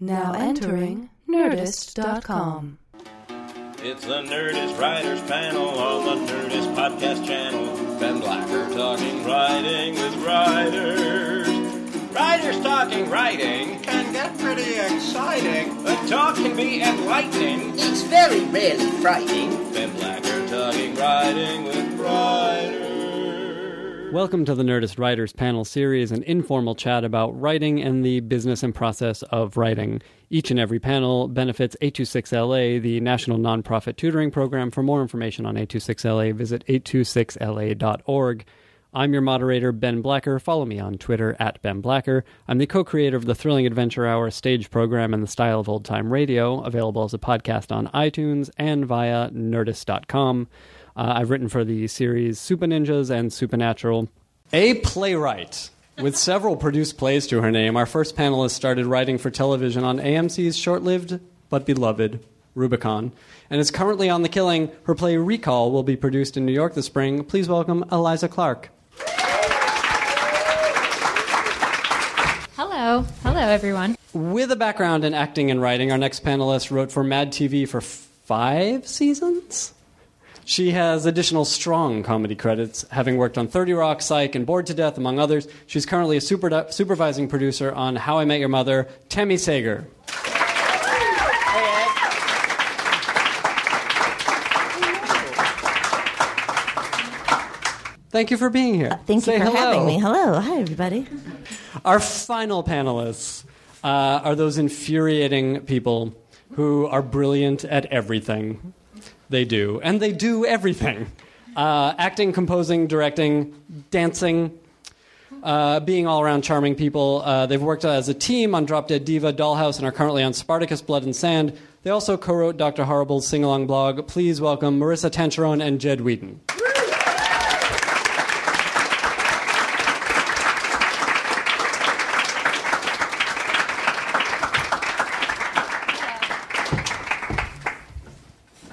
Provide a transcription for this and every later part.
Now entering Nerdist.com. It's the Nerdist Writers Panel on the Nerdist Podcast Channel. Ben Blacker talking writing with writers. Writers talking writing can get pretty exciting. The talk can be enlightening. It's very rarely frightening. Ben Blacker talking writing with writers. Welcome to the Nerdist Writers Panel Series, an informal chat about writing and the business and process of writing. Each and every panel benefits 826LA, the national nonprofit tutoring program. For more information on 826LA, visit 826LA.org. I'm your moderator, Ben Blacker. Follow me on Twitter at Ben Blacker. I'm the co creator of the Thrilling Adventure Hour stage program in the style of old time radio, available as a podcast on iTunes and via nerdist.com. Uh, I've written for the series Supah Ninjas and Supernatural. A playwright with several produced plays to her name, our first panelist started writing for television on AMC's short lived but beloved Rubicon, and is currently on The Killing. Her play Recall will be produced in New York this spring. Please welcome Eliza Clark. Hello. Hello, everyone. With a background in acting and writing, our next panelist wrote for Mad TV for five seasons. She has additional strong comedy credits, having worked on 30 Rock, Psych, and Bored to Death, among others. She's currently a super, supervising producer on How I Met Your Mother, Tami Sagher. Thank you for being here. Thank Say you for hello. having me. Hello. Hi, everybody. Our final panelists uh, are those infuriating people who are brilliant at everything they do, and they do everything uh, acting, composing, directing, dancing. Uh, being all around charming people. Uh, they've worked as a team on Drop Dead Diva, Dollhouse, and are currently on Spartacus Blood and Sand. They also co wrote Dr. Horrible's sing along blog. Please welcome Maurissa Tancharoen and Jed Whedon.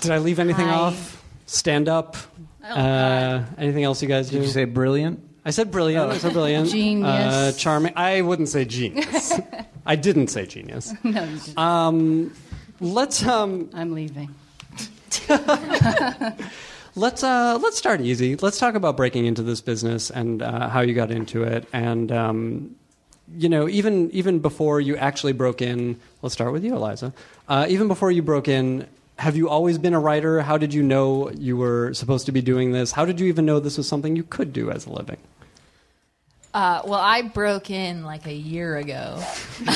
Did I leave anything Hi. off? Stand up? Oh, uh, anything else you guys do? Did you say brilliant? I said brilliant. I said brilliant. Genius. Uh, charming. I wouldn't say genius. I didn't say genius. No, you just, Um, let's um, I'm leaving. let's uh, let's start easy. Let's talk about breaking into this business and uh, how you got into it, and um, you know, even even before you actually broke in. Let's start with you, Eliza. Uh, even before you broke in. Have you always been a writer? How did you know you were supposed to be doing this? How did you even know this was something you could do as a living? Uh, well, I broke in like a year ago.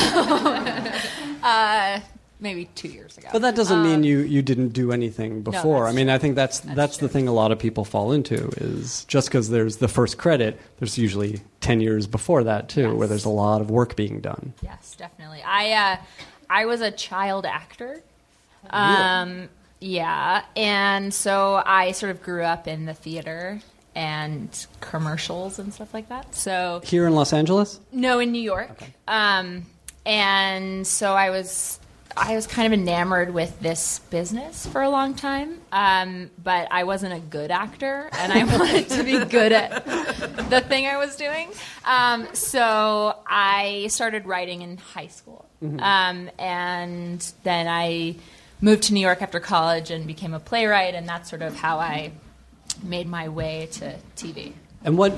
uh, maybe two years ago. But that doesn't mean you, you didn't do anything before. I that's mean, I think that's that's, the thing a lot of people fall into is just because there's the first credit, there's usually ten years before that too, where there's a lot of work being done. Yes, definitely. I uh, I was a child actor. Um, yeah, and so I sort of grew up in the theater and commercials and stuff like that. So Here in Los Angeles, No, in New York. Um, and so I was I was kind of enamored with this business for a long time, um, but I wasn't a good actor, and I wanted to be good at the thing I was doing. Um, so I started writing in high school, um, and then I moved to New York after college and became a playwright, and that's sort of how I made my way to TV. and what?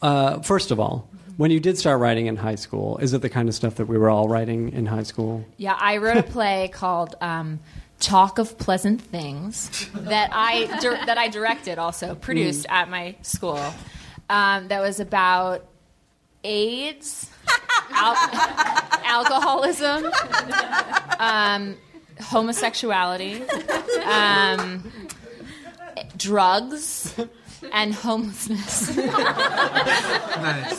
Uh, first of all, when you did start writing in high school, is it the kind of stuff that we were all writing in high school? Yeah, I wrote a play called um, "Talk of Pleasant Things" that I dir- that I directed, also produced at my school. Um, that was about AIDS, al- alcoholism, um, homosexuality, um, drugs. And homelessness.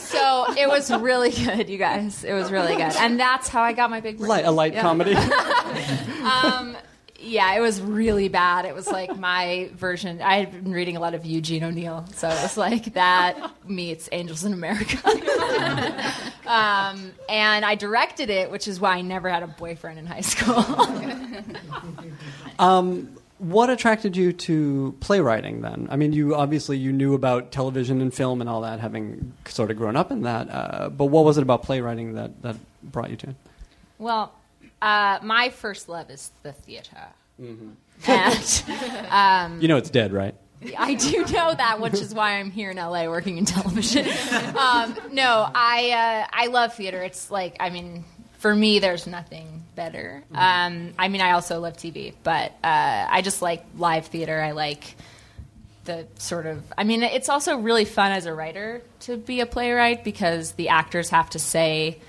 So it was really good, you guys. It was really good, and that's how I got my big break. Light, a light Yeah. comedy. Yeah, it was really bad. It was like my version. I had been reading a lot of Eugene O'Neill, so it was like that meets Angels in America. um, and I directed it, which is why I never had a boyfriend in high school. What attracted you to playwriting then? I mean, you obviously you knew about television and film and all that, having sort of grown up in that. Uh, but what was it about playwriting that, that brought you to it? Well, uh, my first love is the theater. Mm-hmm. And You know it's dead, right? I do know that, which is why I'm here in LA working in television. Um, no, I uh, I love theater. It's like I mean, for me, there's nothing better. Um, I mean, I also love TV, but uh, I just like live theater. I like the sort of. I mean, it's also really fun as a writer to be a playwright because the actors have to say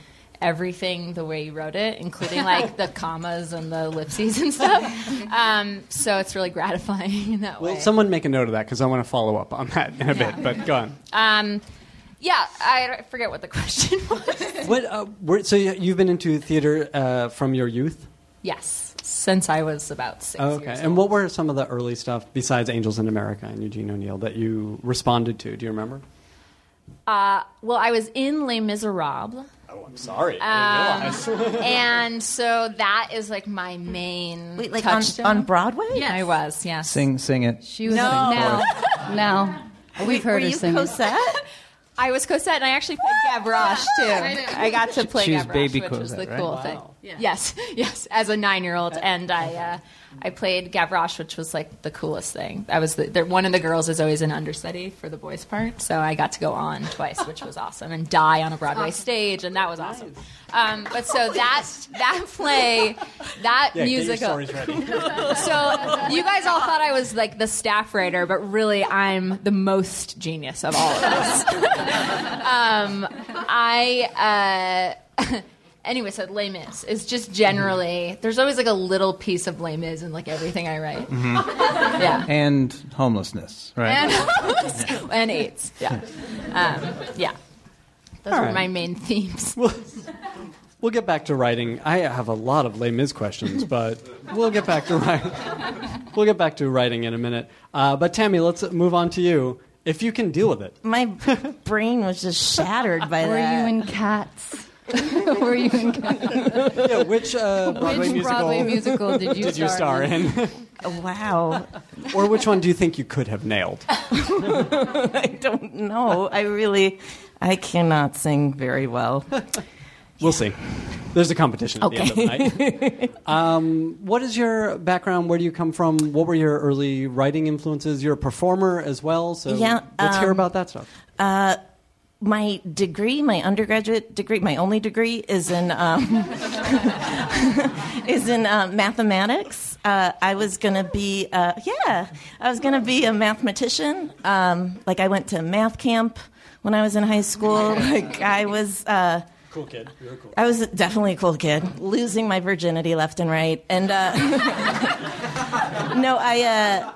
everything the way you wrote it, including like the commas and the ellipses and stuff. Um, so it's really gratifying in that way. Well, way. someone make a note of that because I want to follow up on that in a Yeah. bit. But go on. Um, yeah, I forget what the question was. What? Uh, were, so you- you've been into theater uh, from your youth? yes, since I was about six. Oh, okay. years And old. what were some of the early stuff besides Angels in America and Eugene O'Neill that you responded to? Do you remember? Uh, well, I was in Les Miserables, Oh, I'm sorry. and so that is like my main. Wait, like on, touchstone. on Broadway? Yeah, I was. Yes. Sing, sing it. She was No. now. now. We've Were heard her you sing. Cosette? I was Cosette, and I actually played Gavroche too. I, got to play She was Gavroche, baby which was Cosette, the right? cool Wow. thing. Yes, yes, as a nine-year-old, and I uh, I played Gavroche, which was like the coolest thing. I was the, the one of the girls is always an understudy for the boys' part, so I got to go on twice, which was awesome, and die on a Broadway stage, and that was awesome. Um, but so that that play, that Yeah, musical. Get your ready. So you guys all thought I was like the staff writer, but really I'm the most genius of all of us. um, I. Uh, Anyway, so Les Mis is just generally there's always like a little piece of Les Mis in like everything I write. Yeah, And homelessness, right? and and AIDS. Yeah, um, yeah. Those All are right. my main themes. We'll get back to writing. I have a lot of Les Mis questions, but we'll get back to writing. We'll get back to writing in a minute. Uh, but Tami, let's move on to you. If you can deal with it. My brain was just shattered by Were that. you in Cats? Were you in Cats? Yeah, which uh, Broadway Which musical Broadway musical did you did you star in? wow. or which one do you think you could have nailed? I don't know. I really, I cannot sing very well. We'll see. There's a competition at the end of the night. um, what is your background? Where do you come from? What were your early writing influences? You're a performer as well, so Yeah, let's hear um, about that stuff. My degree, my undergraduate degree, my only degree is in um, is in uh, mathematics. Uh, I was gonna be, uh, yeah, I was gonna be a mathematician. Um, like I went to math camp when I was in high school. Like I was. Uh, Cool kid. You're cool. I was definitely a cool kid, losing my virginity left and right, and uh, no, I.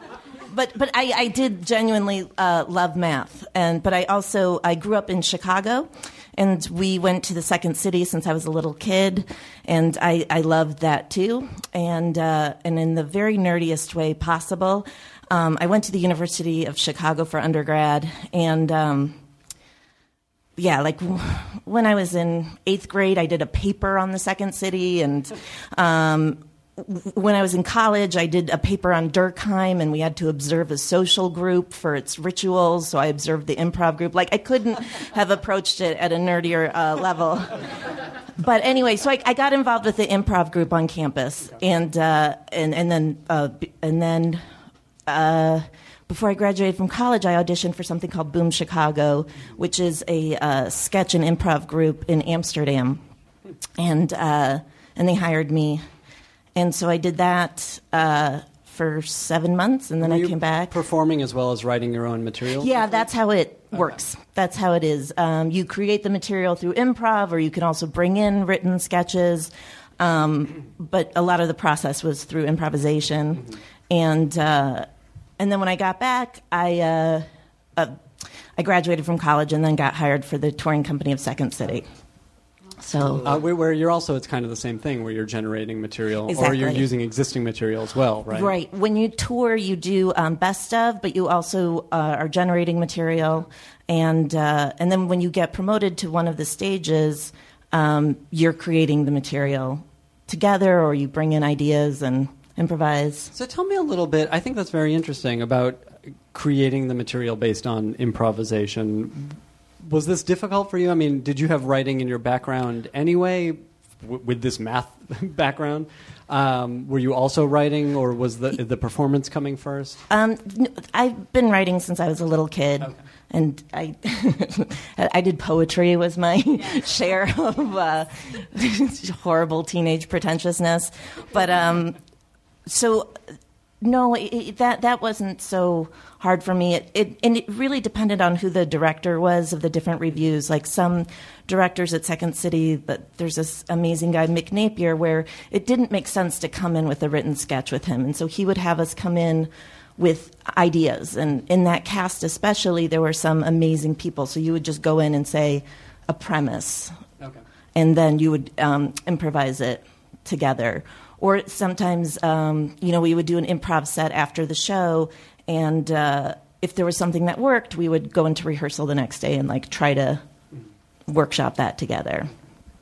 But but I, I did genuinely uh, love math, and but I also I grew up in Chicago, and we went to the second city since I was a little kid, and I, I loved that too, and uh, and in the very nerdiest way possible, um, I went to the University of Chicago for undergrad, and. Um, yeah, like when I was in eighth grade, I did a paper on the second city, and um, when I was in college, I did a paper on Durkheim, and we had to observe a social group for its rituals. So I observed the improv group. Like I couldn't have approached it at a nerdier uh, level. But anyway, so I, I got involved with the improv group on campus, and uh, and and then uh, and then uh, before I graduated from college, I auditioned for something called Boom Chicago, which is a uh, sketch and improv group in Amsterdam, and uh, and they hired me, and so I did that uh, for seven months, and then Were I came back. performing as well as writing your own material. Yeah, that's how it works. That's how it is. Um, you create the material through improv, or you can also bring in written sketches. Um, but a lot of the process was through improvisation, and uh, and then when I got back, I uh, uh, I graduated from college and then got hired for the touring company of Second City. So Uh, where, where you're also, it's kind of the same thing, where you're generating material, or you're using existing material as well, right? Right. When you tour, you do um, best of, but you also uh, are generating material, and uh, and then when you get promoted to one of the stages, um, you're creating the material together, or you bring in ideas and improvise. So tell me a little bit. I think that's very interesting about creating the material based on improvisation. Was this difficult for you? I mean, did you have writing in your background anyway w- with this math background. Um, were you also writing, or was the the performance coming first? Um, I've been writing since I was a little kid, and I I did poetry was my share of uh, horrible teenage pretentiousness, but um, so no, it, it- that that wasn't so hard for me. It, it and it really depended on who the director was of the different reviews. Like some directors at Second City, but there's this amazing guy Mick Napier, where it didn't make sense to come in with a written sketch with him, and so he would have us come in with ideas. And in that cast, especially, there were some amazing people. So you would just go in and say a premise, Okay. and then you would um, improvise it together. Or sometimes, um, you know, we would do an improv set after the show, and uh, if there was something that worked, we would go into rehearsal the next day and like try to workshop that together.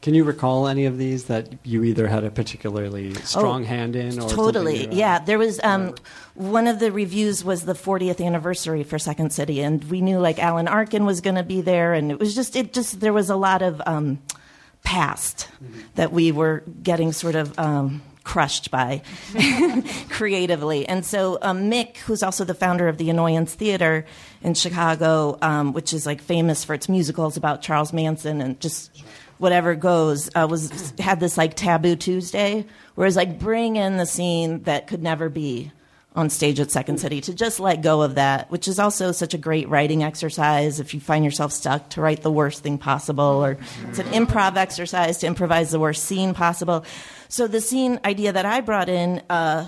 Can you recall any of these that you either had a particularly strong Oh, hand in, or totally. uh, yeah there was um, one of the reviews was the 40th anniversary for second city and we knew like alan arkin was going to be there and it was just it just there was a lot of um, past that we were getting sort of um, crushed by creatively and so um, mick who's also the founder of the annoyance theater in chicago um, which is like famous for its musicals about charles manson and just whatever goes uh, was had this like taboo Tuesday, whereas like bring in the scene that could never be on stage at Second City to just let go of that, which is also such a great writing exercise if you find yourself stuck to write the worst thing possible, or it's an improv exercise to improvise the worst scene possible. So the scene idea that I brought in, uh,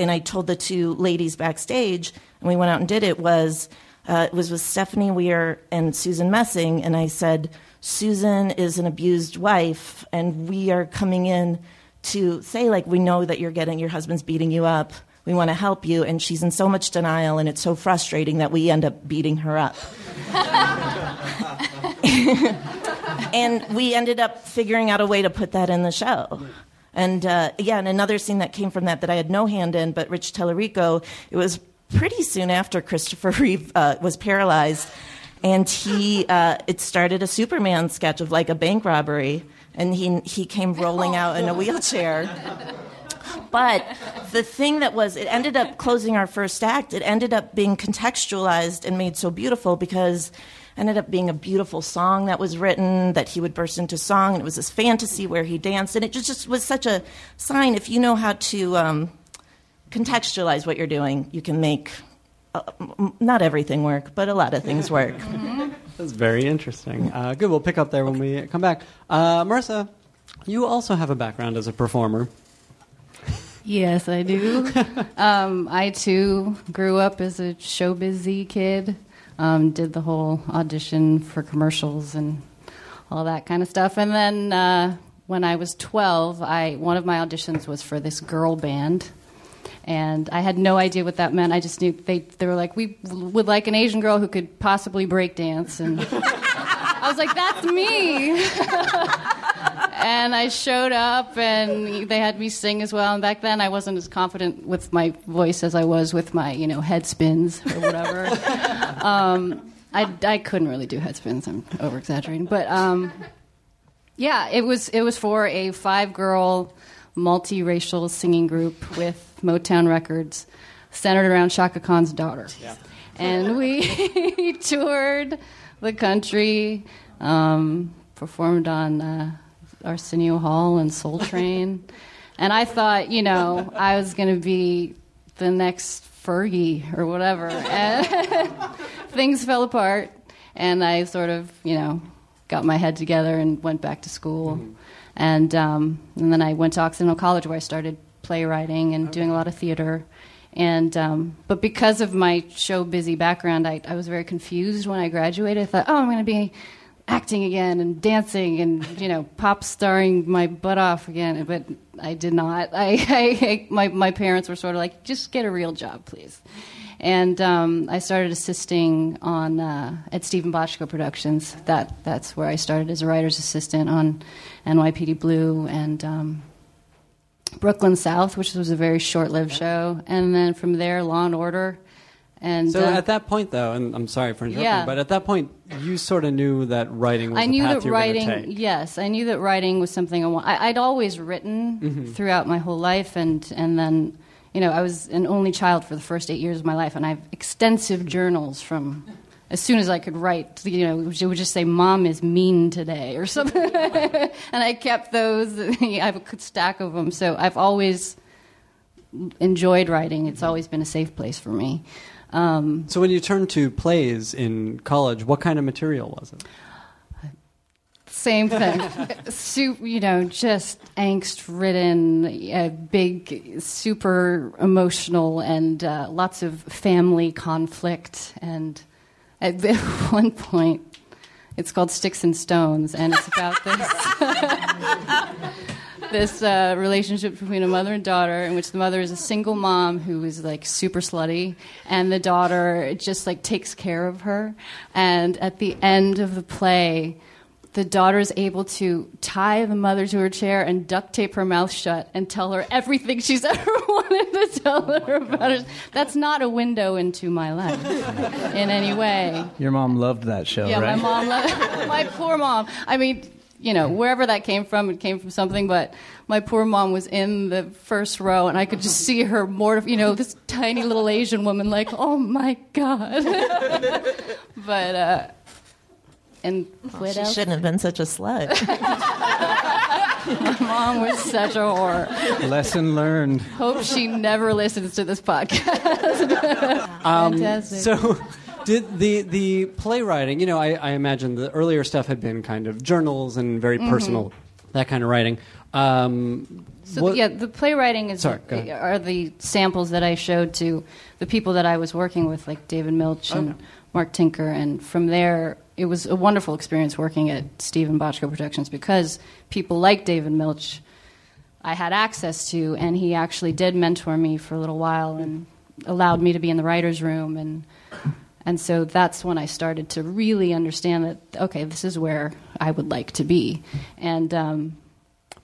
and I told the two ladies backstage, and we went out and did it was uh, it was with Stephanie Weir and Susan Messing, and I said. Susan is an abused wife, and we are coming in to say, like, we know that you're getting your husband's beating you up. We want to help you, and she's in so much denial, and it's so frustrating that we end up beating her up. and we ended up figuring out a way to put that in the show. And uh, yeah, and another scene that came from that that I had no hand in, but Rich Talarico, it was pretty soon after Christopher Reeve uh, was paralyzed and he uh, it started a Superman sketch of like a bank robbery, and he he came rolling out in a wheelchair. But the thing that was, it ended up closing our first act. It ended up being contextualized and made so beautiful because ended up being a beautiful song that was written that he would burst into song, and it was this fantasy where he danced, and it just, just was such a sign. If you know how to um, contextualize what you're doing, you can make uh, m- not everything work, but a lot of things work. That's very interesting. Uh, good. We'll pick up there when we come back. Uh, Maurissa, you also have a background as a performer. Yes, I do. um, I too grew up as a show busy kid. Um, did the whole audition for commercials and all that kind of stuff. And then uh, when I was 12, I one of my auditions was for this girl band. And I had no idea what that meant. I just knew they, they were like, we would like an Asian girl who could possibly break dance. And I was like, that's me. and I showed up, and they had me sing as well. And back then, I wasn't as confident with my voice as I was with my, you know, head spins or whatever. Um, I, I couldn't really do head spins. I'm over exaggerating, but um, yeah, it was it was for a five girl multiracial singing group with Motown Records, centered around Chaka Khan's daughter. And we toured the country, um, performed on uh, Arsenio Hall and Soul Train. and I thought, you know, I was going to be the next Fergie or whatever. And things fell apart. And I sort of, you know, got my head together and went back to school. And, um, and then I went to Occidental College where I started playwriting and doing a lot of theater. And um, but because of my show busy background, I, I was very confused when I graduated. I thought, oh, I'm going to be acting again and dancing and you know pop starring my butt off again. But I did not. I, I my my parents were sort of like, just get a real job, please. And um, I started assisting on uh, at Steven Bochco Productions. That that's where I started as a writer's assistant on NYPD Blue and um, Brooklyn South, which was a very short-lived show. And then from there, Law and Order, And So uh, at that point, though, and I'm sorry for interrupting, Yeah. but at that point, you sort of knew that writing was I the knew that writing, going to take. yes, I knew that writing was something I want. I, I'd always written Mm-hmm. throughout my whole life, and and then, you know, I was an only child for the first eight years of my life, and I have extensive journals from as soon as I could write. You know, it would just say, "Mom is mean today" or something, and I kept those. I have a stack of them, so I've always enjoyed writing. It's always been a safe place for me. Um, So when you turned to plays in college, what kind of material was it? Same thing. You know, just angst ridden, uh, big, super emotional, and uh, lots of family conflict. And at one point, it's called Sticks and Stones, and it's about this. This uh, relationship between a mother and daughter, in which the mother is a single mom who is like super slutty, and the daughter just like takes care of her. And at the end of the play, the daughter is able to tie the mother to her chair and duct tape her mouth shut and tell her everything she's ever wanted to tell her about her. That's not a window into my life in any way. Your mom loved that show, Yeah, right? my mom, loved, my poor mom. I mean, you know, wherever that came from, it came from something. But my poor mom was in the first row, and I could just see her mortified, you know, this tiny little Asian woman, like, oh my god. but uh, and what She else? shouldn't have been such a slut. My mom was such a whore. Lesson learned. Hope she never listens to this podcast. Fantastic. So, did the the playwriting? You know, I, I imagine the earlier stuff had been kind of journals and very personal, that kind of writing. Um, So what- yeah, the playwriting is Sorry, go ahead. are the samples that I showed to the people that I was working with, like David Milch and Mark Tinker, and from there it was a wonderful experience working at Steven Bochco Productions because people like David Milch I had access to, and he actually did mentor me for a little while and allowed me to be in the writers' room and. And so that's when I started to really understand that, okay, this is where I would like to be. And, um,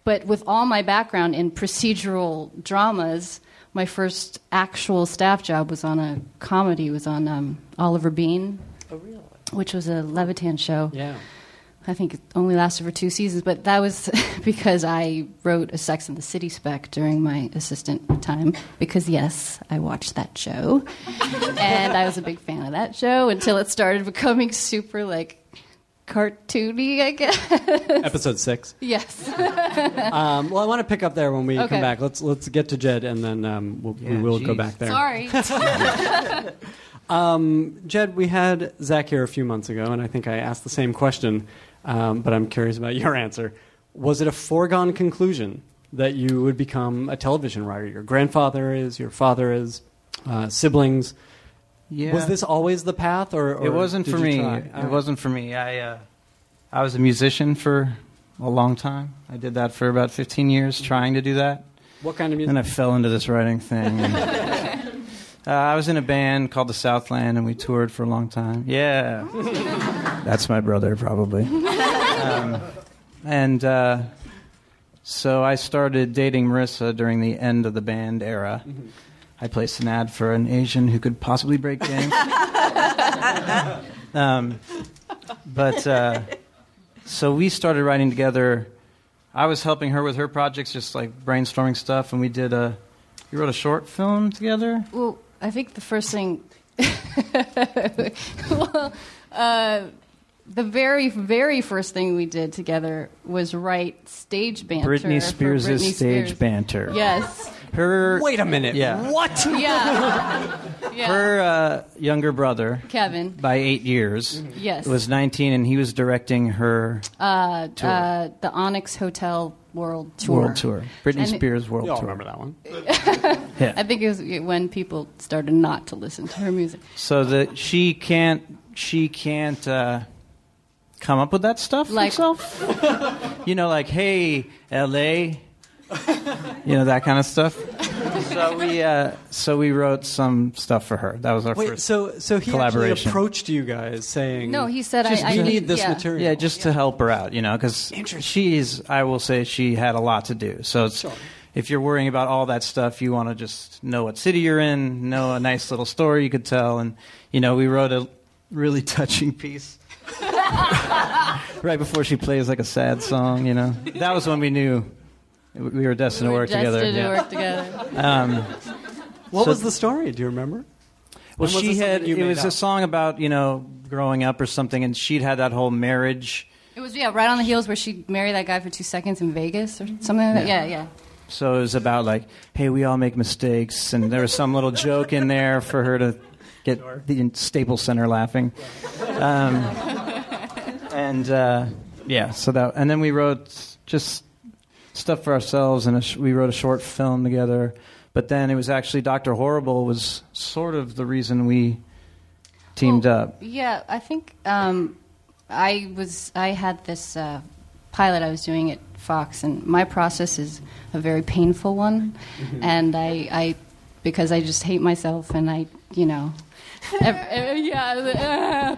but with all my background in procedural dramas, my first actual staff job was on a comedy, was on um, Oliver Beene, which was a Levitan show. yeah. I think it only lasted for two seasons, but that was because I wrote a Sex and the City spec during my assistant time. Because, yes, I watched that show. and I was a big fan of that show until it started becoming super, like, cartoony, I guess. Episode six. yes. Um, well, I want to pick up there when we come back. Let's let's get to Jed, and then um, we'll, we Yeah, will go back there. Sorry. Um, Jed, we had Zach here a few months ago, and I think I asked the same question, um, but I'm curious about your answer. Was it a foregone conclusion that you would become a television writer? Your grandfather is, your father is, uh, siblings. Yeah. Was this always the path, or, or it wasn't did for you me. try? It wasn't for me. I uh, I was a musician for a long time. I did that for about 15 years, trying to do that. What kind of music? Then I fell into this writing thing. and- uh, I was in a band called the Southland, and we toured for a long time. Yeah, that's my brother, probably. Um, and uh, so I started dating Maurissa during the end of the band era. I placed an ad for an Asian who could possibly break dance. um, but uh, so we started writing together. I was helping her with her projects, just like brainstorming stuff, and we did a. You wrote a short film together. Well, I think the first thing. well, uh, the very, very first thing we did together was write stage banter. Britney for Spears' Britney stage Spears. banter. Yes. Her. Wait a minute. Yeah. What? Yeah. yeah. Her uh, younger brother, Kevin. by eight years, Yes. was 19, and he was directing her uh, tour. uh, the Onyx Hotel World Tour. world tour. Britney And Spears world We all tour. remember that one. Yeah. I think it was when people started not to listen to her music. So that she can't she can't uh, come up with that stuff Like- herself. you know, like hey, L.A. you know that kind of stuff. So we uh, so we wrote some stuff for her. That was our Wait, first. so so he actually collaboration. approached you guys saying, No, he said, just, I- I we need- need this yeah. material." yeah, just to help her out, you know, because she's I will say she had a lot to do. So it's if you're worrying about all that stuff, you want to just know what city you're in, know a nice little story you could tell, and you know, we wrote a really touching piece. right before she plays like a sad song, you know, that was when we knew we were destined to We were work together. destined to yeah. work together. Um, What So- was the story? Do you remember? Well, she had. It was up? a song about you know growing up or something, and she'd had that whole marriage. It was yeah, right on the heels where she married that guy for two seconds in Vegas or something like that. Yeah. Yeah, yeah. So it was about like, hey, we all make mistakes, and there was some little joke in there for her to get the Staples Center laughing. Um, and uh, yeah, so that, and then we wrote just stuff for ourselves, and a sh- we wrote a short film together. But then it was actually Doctor Horrible was sort of the reason we teamed Well, up. Yeah, I think um, I was. I had this uh, pilot I was doing at Fox, and my process is a very painful one, and I, I, because I just hate myself, and I, you know. Yeah,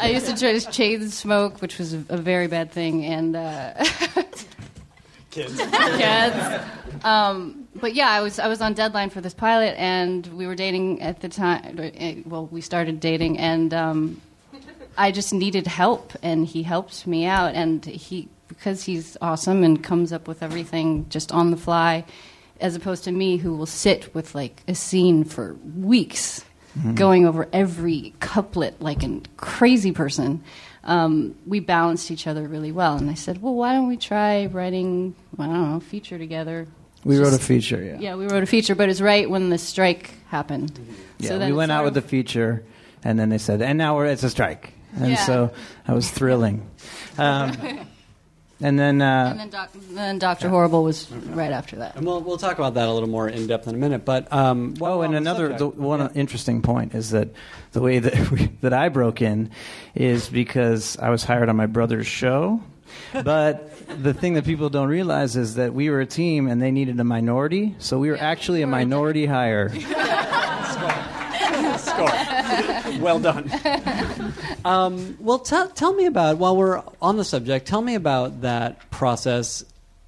I used to try to chain smoke, which was a, a very bad thing, and uh, Kids. kids. Um, but yeah, I was I was on deadline for this pilot, and we were dating at the time. Well, we started dating, and um, I just needed help, and he helped me out, and he because he's awesome and comes up with everything just on the fly, as opposed to me who will sit with like a scene for weeks, going over every couplet like a crazy person. Um, we balanced each other really well, and I said, "Well, why don't we try writing? I don't know, a feature together." We wrote a feature, yeah. Yeah, we wrote a feature, but it's right when the strike happened. Yeah, So we went out with the feature, and then they said, and now we're, it's a strike. And Yeah. so that was thrilling. Um, and then, uh, And then, doc, then Doctor Horrible was right after that. And we'll, we'll talk about that a little more in depth in a minute. But um, while oh, and the another the, one Yeah. interesting point is that the way that we, that I broke in is because I was hired on my brother's show. But the thing that people don't realize is that we were a team and they needed a minority, so we were actually a minority hire. Score. Score. well done. um, well, tell tell me about while we're on the subject. Tell me about that process.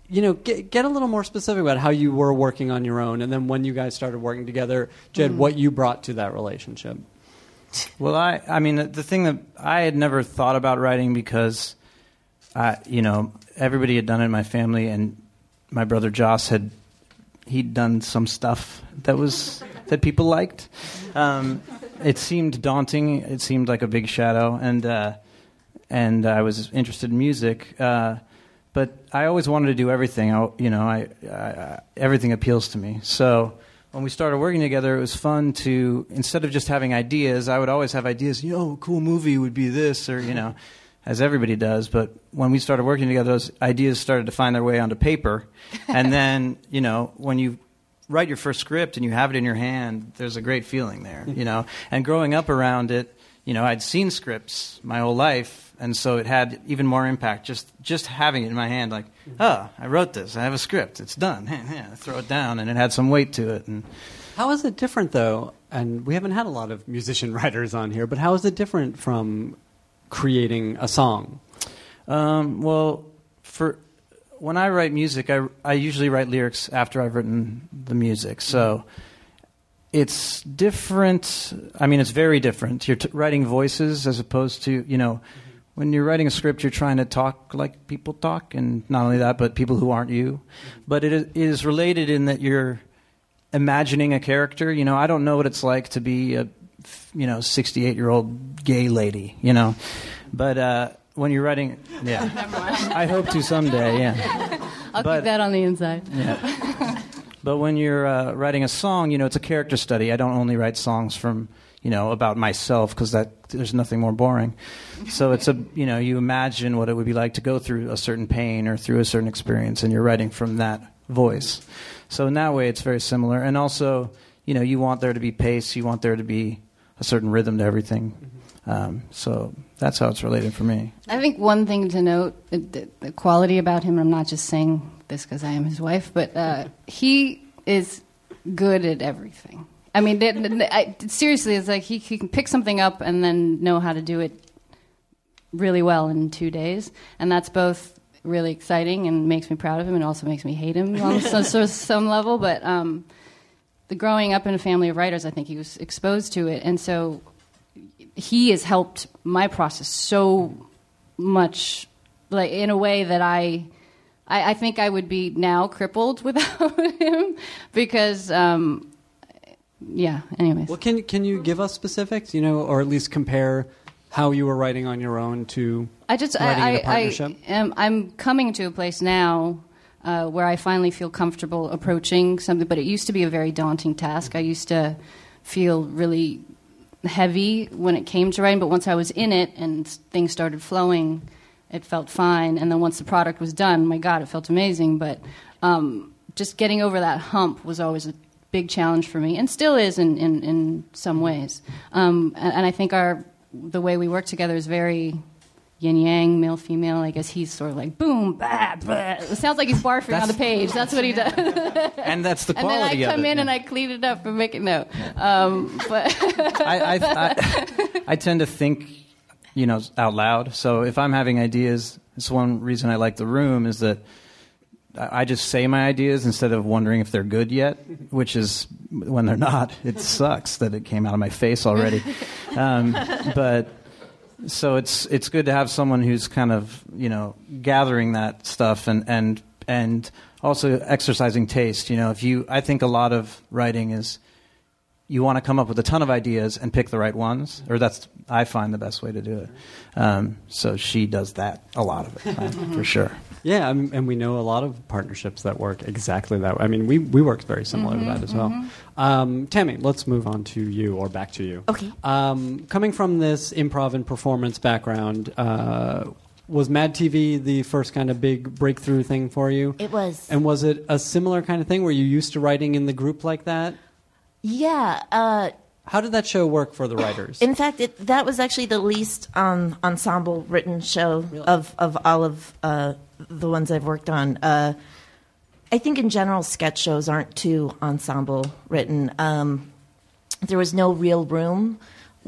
You know, get, get a little more specific about how you were working on your own, and then when you guys started working together, Jed, what you brought to that relationship. Well, I, I mean, the- the thing that I had never thought about writing because, I, you know, everybody had done it in my family, and my brother Joss had, he'd done some stuff that was that people liked. Um, it seemed daunting. It seemed like a big shadow, and uh, and I was interested in music. Uh, but I always wanted to do everything. I, you know, I, I, I everything appeals to me. So when we started working together, it was fun to instead of just having ideas, I would always have ideas. You know, a cool movie would be this, or you know, as everybody does. But when we started working together, those ideas started to find their way onto paper, and then you know, when you write your first script and you have it in your hand, there's a great feeling there. You know, and growing up around it, you know, I'd seen scripts my whole life. And so it had even more impact just just having it in my hand, like, oh, I wrote this. I have a script. It's done. Throw it down, and it had some weight to it. And How is it different, though? And we haven't had a lot of musician writers on here, but how is it different from creating a song? Um, well, for when I write music, I, I usually write lyrics after I've written the music. So it's different. I mean, it's very different. You're t- writing voices as opposed to, you know, when you're writing a script, you're trying to talk like people talk, and not only that, but people who aren't you. But it is, related in that you're imagining a character. You know, I don't know what it's like to be a, you know, 68 year old gay lady. You know, but uh, when you're writing, yeah, I hope to someday. Yeah. I'll But- keep that on the inside. Yeah. but when you're uh, writing a song, you know, it's a character study. I don't only write songs from, you know, about myself because that there's nothing more boring. So it's a, you know, you imagine what it would be like to go through a certain pain or through a certain experience, and you're writing from that voice. So in that way, it's very similar. And also, you know, you want there to be pace. You want there to be a certain rhythm to everything. Um, so that's how it's related for me. I think one thing to note, the, the quality about him, I'm not just saying this because I am his wife, but uh, he is good at everything. I mean, I, seriously, it's like he, he can pick something up and then know how to do it really well in two days. And that's both really exciting and makes me proud of him, and also makes me hate him on some, some, some level. But um, the growing up in a family of writers, I think he was exposed to it, and so he has helped my process so much, like in a way that I. I, I think I would be now crippled without him because, um, yeah. Anyways, Well, can can you give us specifics, you know, or at least compare how you were writing on your own to I just writing I, in a I, partnership? I am I'm coming to a place now uh, where I finally feel comfortable approaching something. But it used to be a very daunting task. I used to feel really heavy when it came to writing. But once I was in it and things started flowing, it felt fine. And then once the product was done, my God, it felt amazing. But um, just getting over that hump was always a big challenge for me, and still is in in, in some ways. Um, and, and I think our the way we work together is very yin yang, male female. I guess he's sort of like boom, bah, bah. It sounds like he's barfing on the page. That's what he does. and that's the quality. and then I come of it. in and I clean it up and make it no. Um, but I, I, I, I tend to think, you know, out loud. So if I'm having ideas, it's one reason I like the room is that I I just say my ideas instead of wondering if they're good yet, which is when they're not. It sucks that it came out of my face already. Um, but so it's it's good to have someone who's kind of you know gathering that stuff and and and also exercising taste. You know, if you, I think a lot of writing is you want to come up with a ton of ideas and pick the right ones, or that's I find the best way to do it. Um, so she does that a lot of it uh, for sure. Yeah, um, and we know a lot of partnerships that work exactly that way. I mean, we, we work very similar to that as well. Um, Tami, let's move on to you or back to you. Okay. Um, coming from this improv and performance background, uh, was Mad TV the first kind of big breakthrough thing for you? It was. And was it a similar kind of thing? Were you used to writing in the group like that? Yeah. Uh, How did that show work for the writers? in fact, it, that was actually the least um, ensemble written show of, of all of uh, the ones I've worked on. Uh, I think in general, sketch shows aren't too ensemble written. Um, there was no real room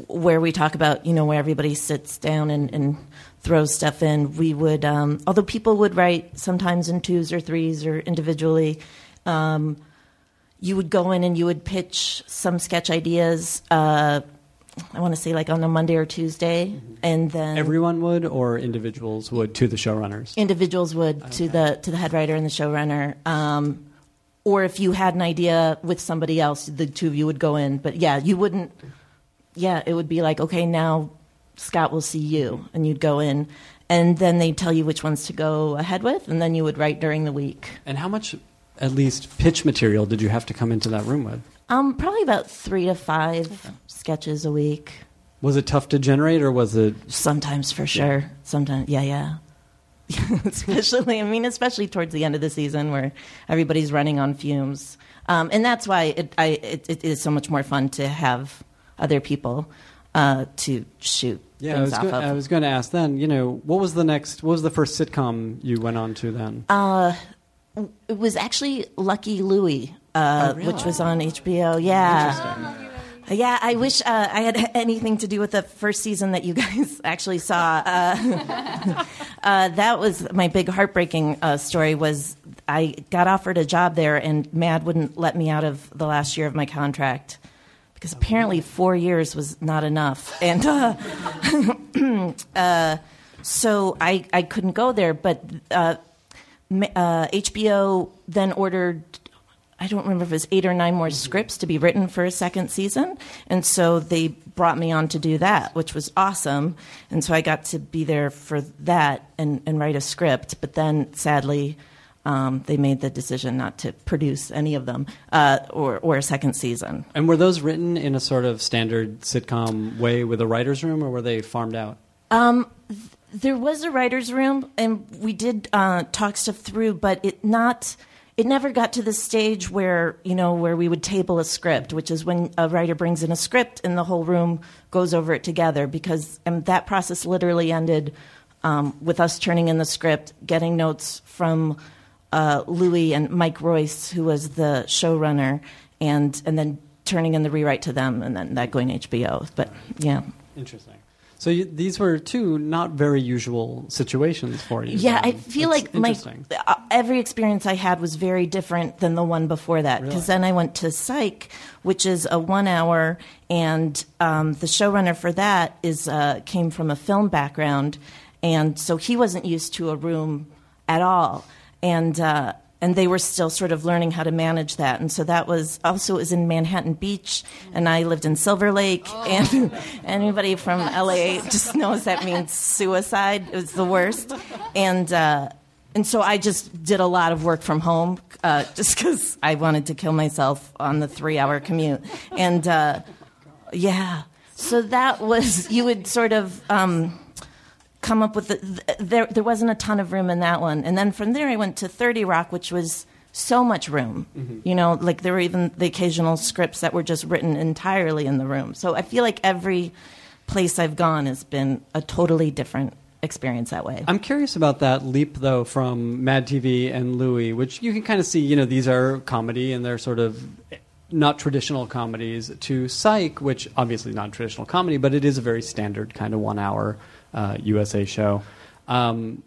where we talk about, you know, where everybody sits down and, and throws stuff in. We would, um, although people would write sometimes in twos or threes or individually. Um, you would go in and you would pitch some sketch ideas. Uh, I want to say like on a Monday or Tuesday, and then Everyone would, or individuals would to the showrunners? individuals would to the to the head writer and the showrunner. Um, or if you had an idea with somebody else, the two of you would go in. But yeah, you wouldn't. Yeah, it would be like, okay, now Scott will see you, and you'd go in, and then they'd tell you which ones to go ahead with, and then you would write during the week. And how much, at least, pitch material did you have to come into that room with? Um, probably about three to five sketches a week. Was it tough to generate, or was it? Sometimes for sure. Sometimes, yeah, yeah. especially, I mean, especially towards the end of the season where everybody's running on fumes, um, and that's why it, I, it, it is so much more fun to have other people uh, to shoot Yeah, I things was, off go- of. I was going to ask then. You know, what was the next? What was the first sitcom you went on to then? Uh, it was actually Lucky Louie, uh, Oh, really? which was on HBO. Yeah. Yeah, I wish uh, I had anything to do with the first season that you guys actually saw. Uh, uh, that was my big heartbreaking uh, story. Was I got offered a job there, and Mad wouldn't let me out of the last year of my contract because apparently four years was not enough, and uh, uh, so I I couldn't go there. But uh, HBO then ordered I don't remember if it was eight or nine more scripts to be written for a second season. And so they brought me on to do that, which was awesome. And so I got to be there for that and, and write a script. But then sadly, um, they made the decision not to produce any of them uh, or, or a second season. And were those written in a sort of standard sitcom way with a writer's room, or were they farmed out? Um, there was a writer's room, and we did uh, talk stuff through, but it not. It never got to the stage where you know where we would table a script, which is when a writer brings in a script and the whole room goes over it together. Because um, that process literally ended um, with us turning in the script, getting notes from uh, Louis and Mike Royce, who was the showrunner, and and then turning in the rewrite to them, and then that going to HBO. But yeah. Interesting. So you, these were two not very usual situations for you. Yeah, I feel That's like my uh, every experience I had was very different than the one before that. Because Really? then I went to Psych, which is a one hour, and um, the showrunner for that is uh, came from a film background, and so he wasn't used to a room at all, and. Uh, and they were still sort of learning how to manage that, and so that was also it was in Manhattan Beach, and I lived in Silver Lake, and anybody from LA just knows that means suicide. It was the worst, and uh, and so I just did a lot of work from home, uh, just because I wanted to kill myself on the three-hour commute, and uh, yeah, so that was you would sort of. Um, come up with the, th- there there wasn't a ton of room in that one. And then from there I went to 30 Rock which was so much room mm-hmm. you know like there were even the occasional scripts that were just written entirely in the room. So I feel like every place I've gone has been a totally different experience that way. I'm curious about that leap, though, from Mad TV and Louie, which you can kind of see, you know, these are comedy and they're sort of eh, not traditional comedies, to Psych, which obviously not traditional comedy, but it is a very standard kind of one hour uh, USA show. Um,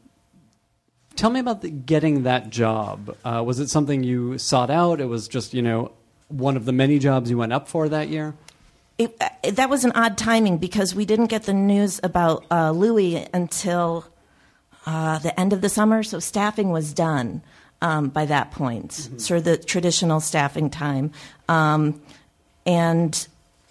tell me about the, getting that job. Uh, was it something you sought out? It was just, you know, one of the many jobs you went up for that year? it, uh, that was an odd timing because we didn't get the news about uh, Louie until uh, the end of the summer, so staffing was done um, by that point, sort of the traditional staffing time. Um, and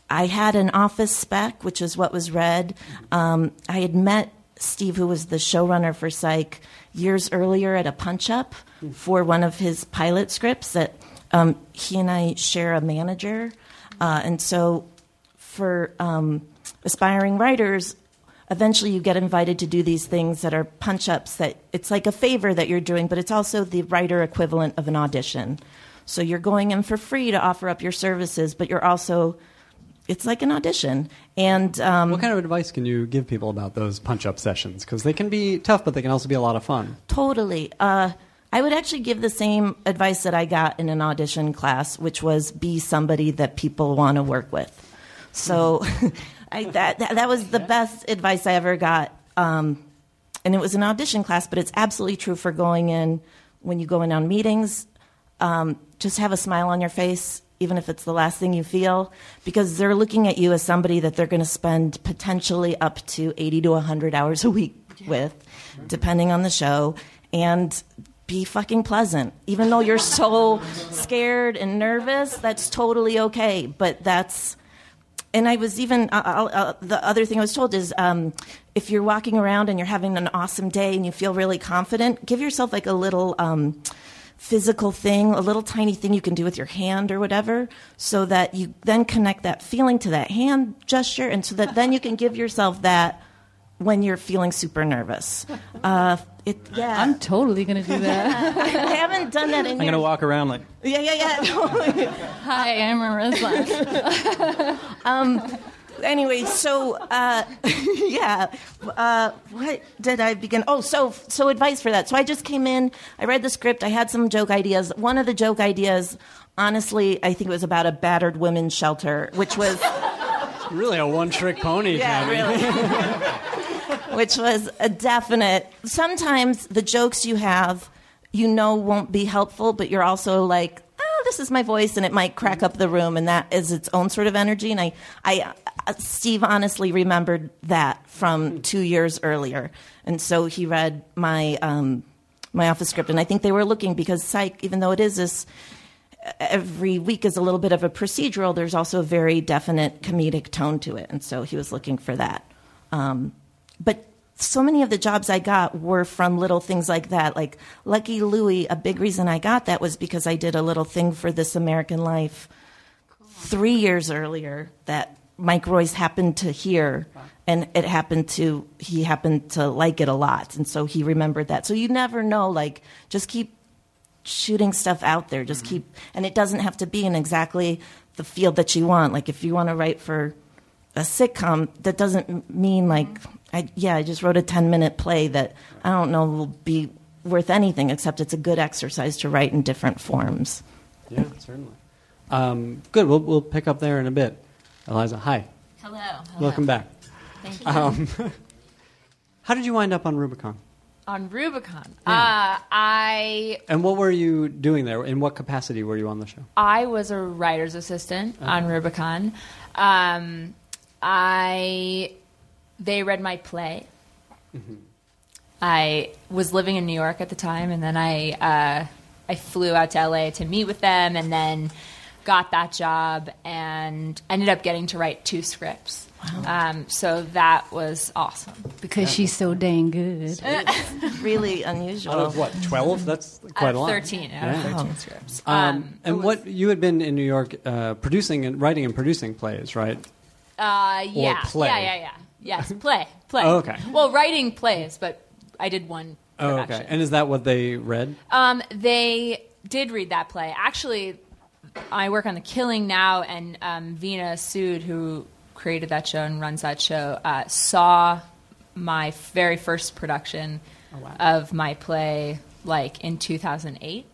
I had an office spec, which is what was read. Um, I had met Steve, who was the showrunner for Psych, years earlier at a punch up for one of his pilot scripts that um, he and I share a manager. Uh, and so for um, aspiring writers, eventually you get invited to do these things that are punch ups that it's like a favor that you're doing, but it's also the writer equivalent of an audition. So you're going in for free to offer up your services, but you're also it's like an audition. And um, What kind of advice can you give people about those punch up sessions? Because they can be tough, but they can also be a lot of fun. Totally. Uh, I would actually give the same advice that I got in an audition class, which was be somebody that people want to work with. So I, that, that that was the best advice I ever got. Um, and it was an audition class, but it's absolutely true for going in when you go in on meetings. Um, just have a smile on your face, even if it's the last thing you feel, because they're looking at you as somebody that they're going to spend potentially up to 80 to 100 hours a week with, depending on the show. And be fucking pleasant. Even though you're so scared and nervous, that's totally okay. But that's and I was even uh, uh, the other thing I was told is um, if you're walking around and you're having an awesome day and you feel really confident, give yourself like a little um, physical thing, a little tiny thing you can do with your hand or whatever, so that you then connect that feeling to that hand gesture, and so that then you can give yourself that when you're feeling super nervous. Uh, it, yeah, I'm totally going to do that. I haven't done that in I'm years. gonna walk around like Yeah, yeah, yeah. totally. Hi, I'm Maurissa. anyway, so uh, yeah, uh, what did I begin? Oh, so so advice for that. So I just came in. I read the script. I had some joke ideas. One of the joke ideas, honestly, I think it was about a battered women's shelter, which was Really a one trick pony, yeah, really, which was a definite. Sometimes the jokes you have, you know, won't be helpful, but you're also like. This is my voice, and it might crack up the room, and that is its own sort of energy. And I, I, uh, Steve honestly remembered that from two years earlier, and so he read my um, my office script, and I think they were looking because Psych, even though it is this every week is a little bit of a procedural, there's also a very definite comedic tone to it, and so he was looking for that. Um, but so many of the jobs I got were from little things like that. Like Lucky Louie, a big reason I got that was because I did a little thing for This American Life three years earlier that Mike Royce happened to hear, and it happened to he happened to like it a lot, and so he remembered that. So you never know. Like, just keep shooting stuff out there. Just mm-hmm. keep, and it doesn't have to be in exactly the field that you want. Like, if you want to write for a sitcom, that doesn't mean like, I, yeah, I just wrote a 10 minute play that I don't know will be worth anything except it's a good exercise to write in different forms. Yeah, certainly. Um, good. We'll, we'll pick up there in a bit. Eliza, hi. Hello. Welcome back. Thank you. How did you wind up on Rubicon? on Rubicon, uh, I And what were you doing there? In what capacity were you on the show? I was a writer's assistant on Rubicon. Um, I they read my play. I was living in New York at the time, and then I uh, I flew out to LA to meet with them, and then got that job, and ended up getting to write two scripts. Um, so that was awesome. Because she's so dang good. really unusual. Out of what, 12? That's quite a Uh, lot. Thirteen out of Yeah. thirteen scripts. Um, and what you had been in New York uh, producing and writing and producing plays, right? Uh, yeah, play. yeah, yeah, yeah. Yes, play, play. Oh, okay. Well, writing plays, but I did one. Oh, Production. okay. And is that what they read? Um, they did read that play. Actually, I work on The Killing now, and um, Veena Sud, who created that show and runs that show, uh, saw my very first production of my play like in 2008.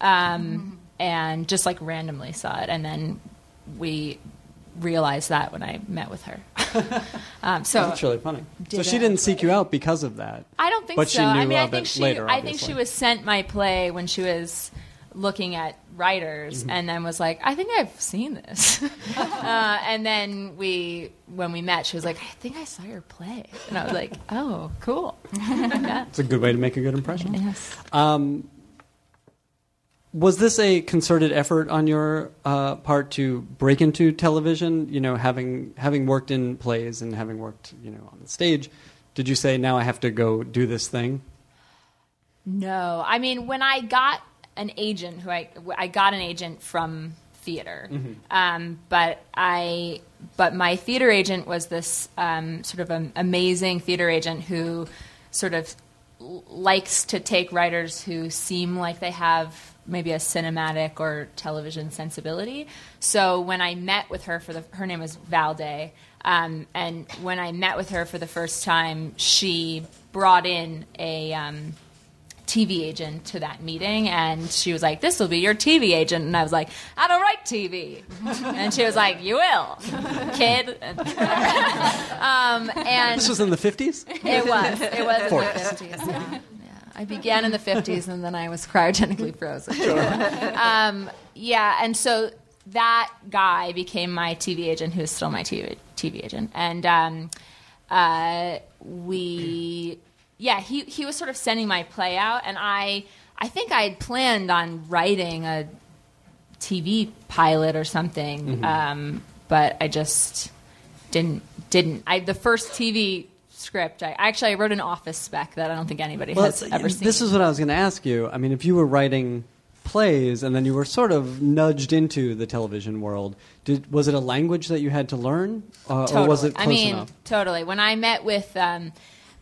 Um, And just like randomly saw it. And then we realized that when I met with her. um, so That's really funny. So she didn't seek you out because of that. I don't think But so. she I knew mean, I of think it she. later, I think she was sent my play when she was looking at writers, Mm-hmm. and then was like, "I think I've seen this." uh, and then we, when we met, she was like, "I think I saw your play," and I was like, "Oh, cool." yeah. It's a good way to make a good impression. Yes. Um, was this a concerted effort on your uh, part to break into television? You know, having having worked in plays and having worked, you know, on the stage, did you say now I have to go do this thing? No, I mean when I got an agent, who I I got an agent from theater, um, but I but my theater agent was this um, sort of an amazing theater agent who sort of l- likes to take writers who seem like they have maybe a cinematic or television sensibility. So when I met with her for the her name was Valde, um, and when I met with her for the first time, she brought in a um, TV agent to that meeting, and she was like, "This will be your TV agent," and I was like, "I don't write TV," and she was like, "You will, kid." um, and This was in the fifties. it was. It was in the fifties. Yeah. I began in the fifties, and then I was cryogenically frozen. Um, yeah, and so that guy became my TV agent, who is still my TV, TV agent, and um, uh, we, yeah, he he was sort of sending my play out, and I I think I had planned on writing a TV pilot or something, um, but I just didn't didn't. I the first TV script. I actually I wrote an office spec that I don't think anybody Well, has ever seen. this is what I was going to ask you. I mean, if you were writing plays and then you were sort of nudged into the television world, did was it a language that you had to learn, uh, totally. or was it close I mean, enough? totally. When I met with um,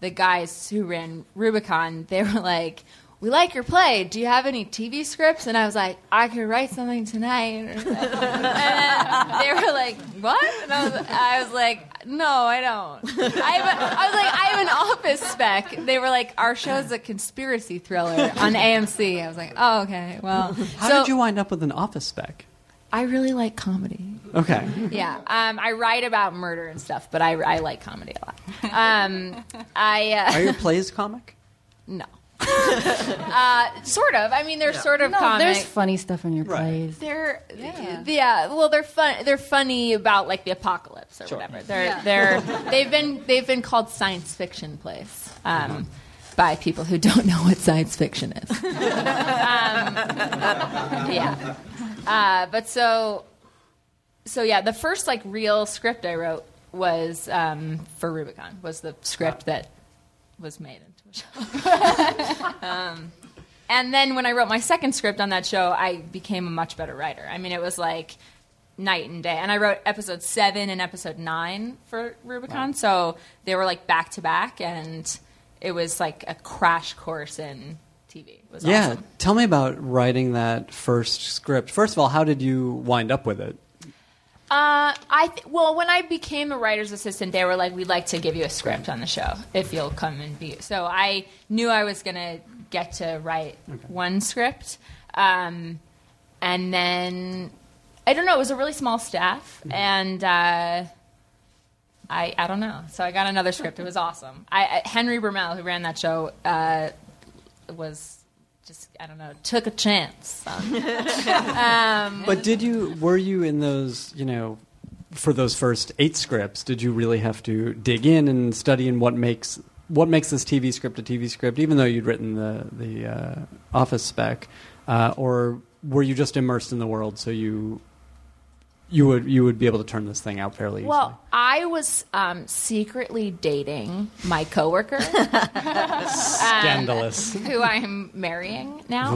the guys who ran Rubicon, they were like. We like your play. Do you have any TV scripts? And I was like, I could write something tonight. and then they were like, What? And I was, I was like, No, I don't. I, have a, I was like, I have an office spec. They were like, Our show's a conspiracy thriller on AMC. I was like, Oh, okay. Well, How so did you wind up with an office spec? I really like comedy. Okay. Yeah, um, I write about murder and stuff, but I, I like comedy a lot. Um, I uh, Are your plays comic? no, uh, sort of. I mean, they're sort of No, comic. there's funny stuff in your Right. plays. they're yeah. Well, they're fun. They're funny about like the apocalypse or whatever. They're Yeah. they're they've been they've been called science fiction plays. Um, By people who don't know what science fiction is. um, yeah. Uh, but so, so yeah, the first like real script I wrote was um, for Rubicon. Was the script that was made into a show. um, and then when I wrote my second script on that show, I became a much better writer. I mean, it was like night and day. And I wrote episode seven and episode nine for Rubicon, so they were like back to back, and it was like a crash course in TV. Yeah. awesome. Tell me about writing that first script. First of all, how did you wind up with it? Uh, I th- well, when I became a writer's assistant, they were like, "We'd like to give you a script on the show if you'll come and be." So I knew I was gonna get to write one script, um, and then I don't know. It was a really small staff, and uh, I, I don't know. So I got another script. It was awesome. I, I Henry Bromell, who ran that show, uh, was just I don't know took a chance. um, But did you were you in those you know for those first eight scripts? Did you really have to dig in and study in what makes what makes this TV script a TV script, even though you'd written the the uh, office spec, uh, or were you just immersed in the world so you you would you would be able to turn this thing out fairly easily? well, I was um, secretly dating my coworker. Scandalous. who I'm marrying now.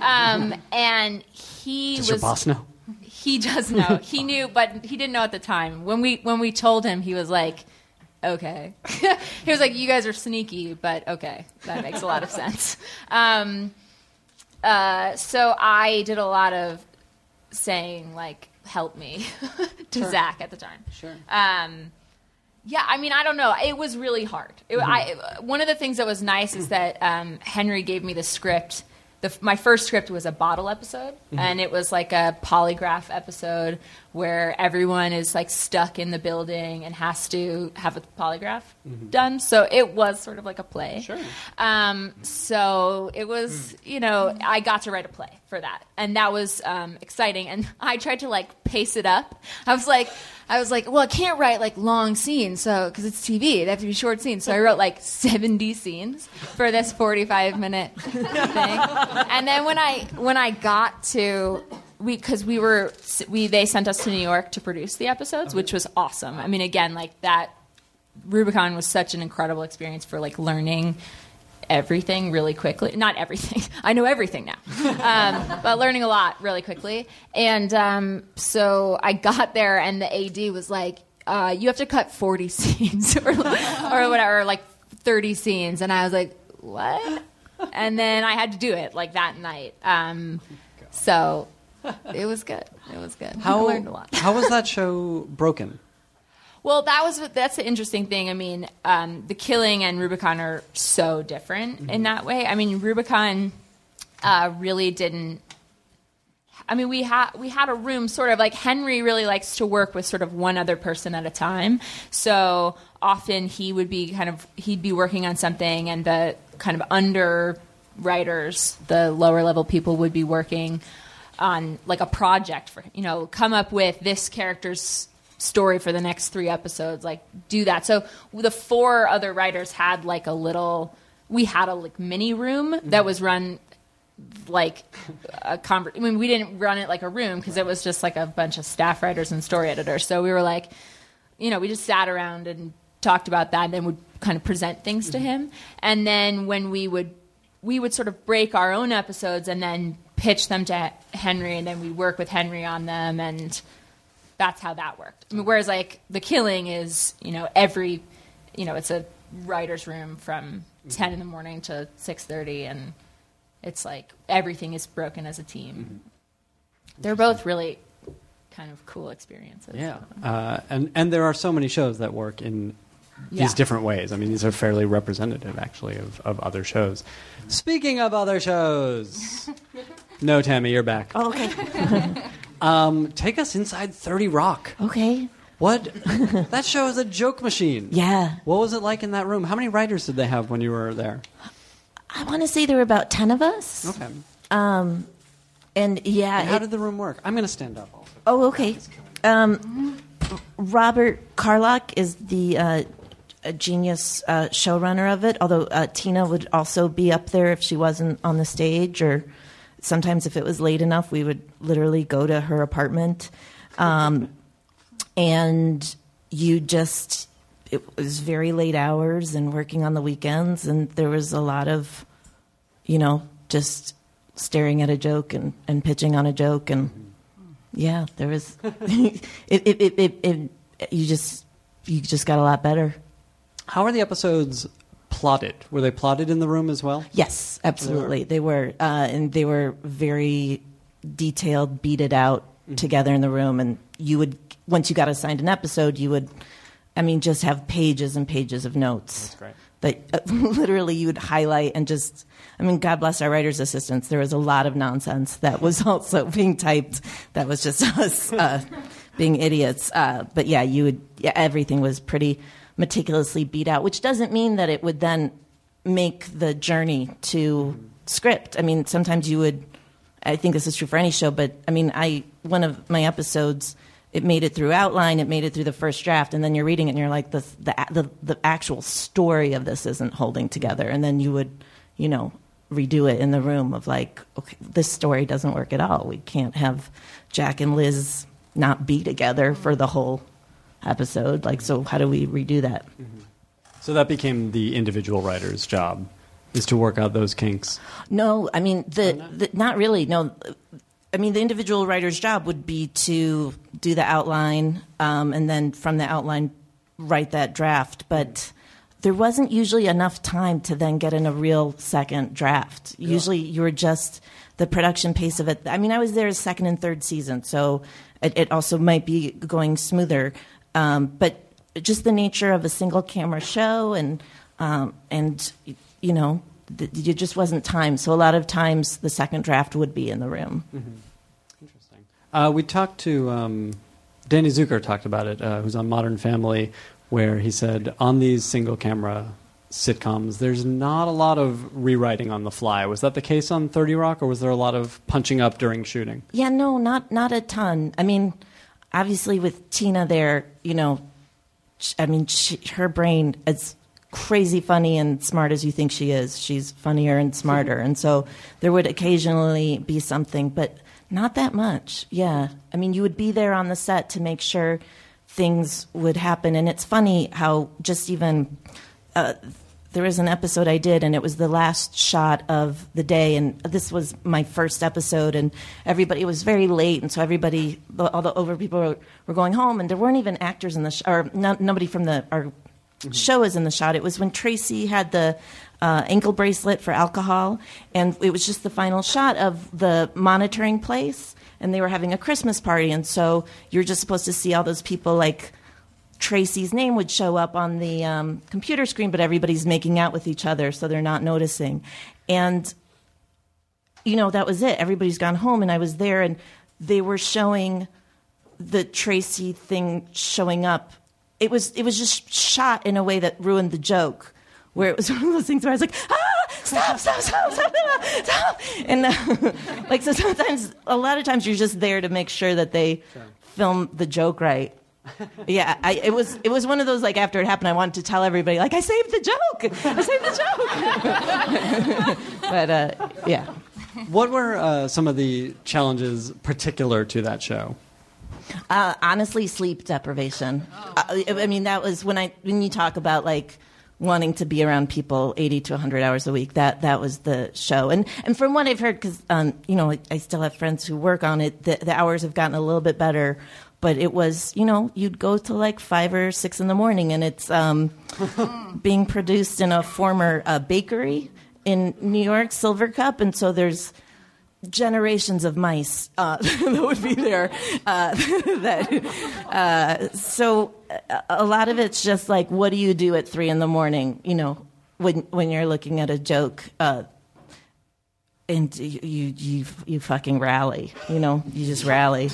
Um, and he Does was your boss know? he does know. He knew, but he didn't know at the time. When we when we told him, he was like, "Okay." he was like, "You guys are sneaky, but okay, that makes a lot of sense." Um, uh, so I did a lot of saying like, "Help me," to Zach at the time. Sure. Um, yeah, I mean, I don't know. It was really hard. It, I, one of the things that was nice is that um, Henry gave me the script. The, my first script was a bottle episode, and it was like a polygraph episode where everyone is like stuck in the building and has to have a polygraph done. So it was sort of like a play. Sure. Um, so it was, you know, I got to write a play for that, and that was um, exciting. And I tried to like pace it up. I was like, I was like, well, I can't write like long scenes, so because it's TV, they have to be short scenes. So I wrote like seventy scenes for this forty-five minute thing. And then when I when I got to we because we were we they sent us to New York to produce the episodes, which was awesome. I mean, again, like that Rubicon was such an incredible experience for like learning everything really quickly. Not everything. I know everything now, um, but learning a lot really quickly. And um, so I got there, and the AD was like, uh, "You have to cut forty scenes or, or whatever, like thirty scenes." And I was like, "What?" And then I had to do it like that night. Um, so it was good. It was good. I How learned a lot. how was that show broken? Well, that was what- that's the interesting thing. I mean, um, the Killing and Rubicon are so different in that way. I mean, Rubicon uh, really didn't. I mean, we had we had a room sort of like Henry really likes to work with sort of one other person at a time. So often he would be kind of he'd be working on something, and the kind of under writers, the lower level people, would be working on like a project for you know come up with this character's story for the next three episodes like do that so the four other writers had like a little we had a like mini room mm-hmm. that was run like a conver- I mean, we didn't run it like a room because it was just like a bunch of staff writers and story editors. So we were like, you know, we just sat around and talked about that, and then would kind of present things to mm-hmm. him. And then when we would, we would sort of break our own episodes and then pitch them to Henry, and then we'd work with Henry on them, and that's how that worked. I mean, whereas like the killing is, you know, every, you know, it's a writer's room from ten in the morning to six thirty, and it's like everything is broken as a team. They're both really kind of cool experiences. Yeah, uh, and and there are so many shows that work in Yeah. these different ways. I mean, these are fairly representative, actually, of, of other shows. Speaking of other shows, no, Tami, you're back. Oh, okay. Um, take us inside Thirty Rock. Okay. What? that show is a joke machine. Yeah. What was it like in that room? How many writers did they have when you were there? I want to say there were about 10 of us. Okay. Um, and yeah. And how it- did the room work? I'm going to stand up. Also. Oh, okay. Um, Robert Carlock is the uh, a genius uh, showrunner of it. Although uh, Tina would also be up there if she wasn't on the stage, or sometimes if it was late enough, we would literally go to her apartment, um, and you just it was very late hours and working on the weekends, and there was a lot of, you know, just staring at a joke and, and pitching on a joke and yeah, there was. it, it, it, it, you just you just got a lot better. How are the episodes plotted? Were they plotted in the room as well? Yes, absolutely. They were, uh, and they were very detailed, beaded out together in the room. And you would, once you got assigned an episode, you would, I mean, just have pages and pages of notes. great. That uh, literally you would highlight and just, I mean, God bless our writers' assistants. There was a lot of nonsense that was also being typed. That was just us uh, being idiots. Uh, but yeah, you would. Yeah, everything was pretty meticulously beat out, which doesn't mean that it would then make the journey to script. I mean, sometimes you would. I think this is true for any show, but I mean, I one of my episodes. It made it through outline. It made it through the first draft, and then you're reading it, and you're like, the the the, the actual story of this isn't holding together. And then you would, you know, redo it in the room of like, okay, this story doesn't work at all. We can't have Jack and Liz not be together for the whole episode. Like, so how do we redo that? So that became the individual writer's job, is to work out those kinks. No, I mean the, the not really. No, I mean the individual writer's job would be to do the outline, um, and then from the outline write that draft. But there wasn't usually enough time to then get in a real second draft. Usually you were just the production pace of it. I mean, I was there second and third season, so it, it also might be going smoother. Um, but just the nature of a single camera show, and um, and you know, th- it just wasn't time. So a lot of times the second draft would be in the room. Interesting. Uh, we talked to um, Danny Zucker talked about it, uh, who's on Modern Family, where he said on these single camera sitcoms, there's not a lot of rewriting on the fly. Was that the case on Thirty Rock, or was there a lot of punching up during shooting? Yeah, no, not not a ton. I mean, obviously with Tina there, you know, I mean, she, her brain is crazy funny and smart as you think she is. She's funnier and smarter, and so there would occasionally be something, but not that much. Yeah, I mean, you would be there on the set to make sure things would happen, and it's funny how just even. Uh, there was an episode I did, and it was the last shot of the day, and this was my first episode, and everybody it was very late, and so everybody, all the over people were, were going home, and there weren't even actors in the sh- or no, nobody from the our show is in the shot. It was when Tracy had the uh, ankle bracelet for alcohol, and it was just the final shot of the monitoring place, and they were having a Christmas party, and so you're just supposed to see all those people like. Tracy's name would show up on the um, computer screen, but everybody's making out with each other, so they're not noticing. And, you know, that was it. Everybody's gone home, and I was there, and they were showing the Tracy thing showing up. It was it was just shot in a way that ruined the joke, where it was one of those things where I was like, ah, stop, stop, stop, stop, stop, stop. and uh, like so sometimes a lot of times you're just there to make sure that they film the joke right yeah, I, it was it was one of those like after it happened, I wanted to tell everybody like I saved the joke, I saved the joke. but uh, yeah, What were uh, some of the challenges particular to that show? uh, honestly, sleep deprivation. Uh, I mean, that was when I when you talk about like wanting to be around people 80 to 100 hours a week that that was the show and and from what i've heard because um, you know I, I still have friends who work on it the, the hours have gotten a little bit better but it was you know you'd go to like five or six in the morning and it's um, being produced in a former uh, bakery in new york Silvercup and so there's generations of mice uh, that would be there. Uh, that uh, so a, a lot of it's just like, what do you do at three in the morning? You know, when when you're looking at a joke. Uh, and you, you you you fucking rally, you know. You just rally.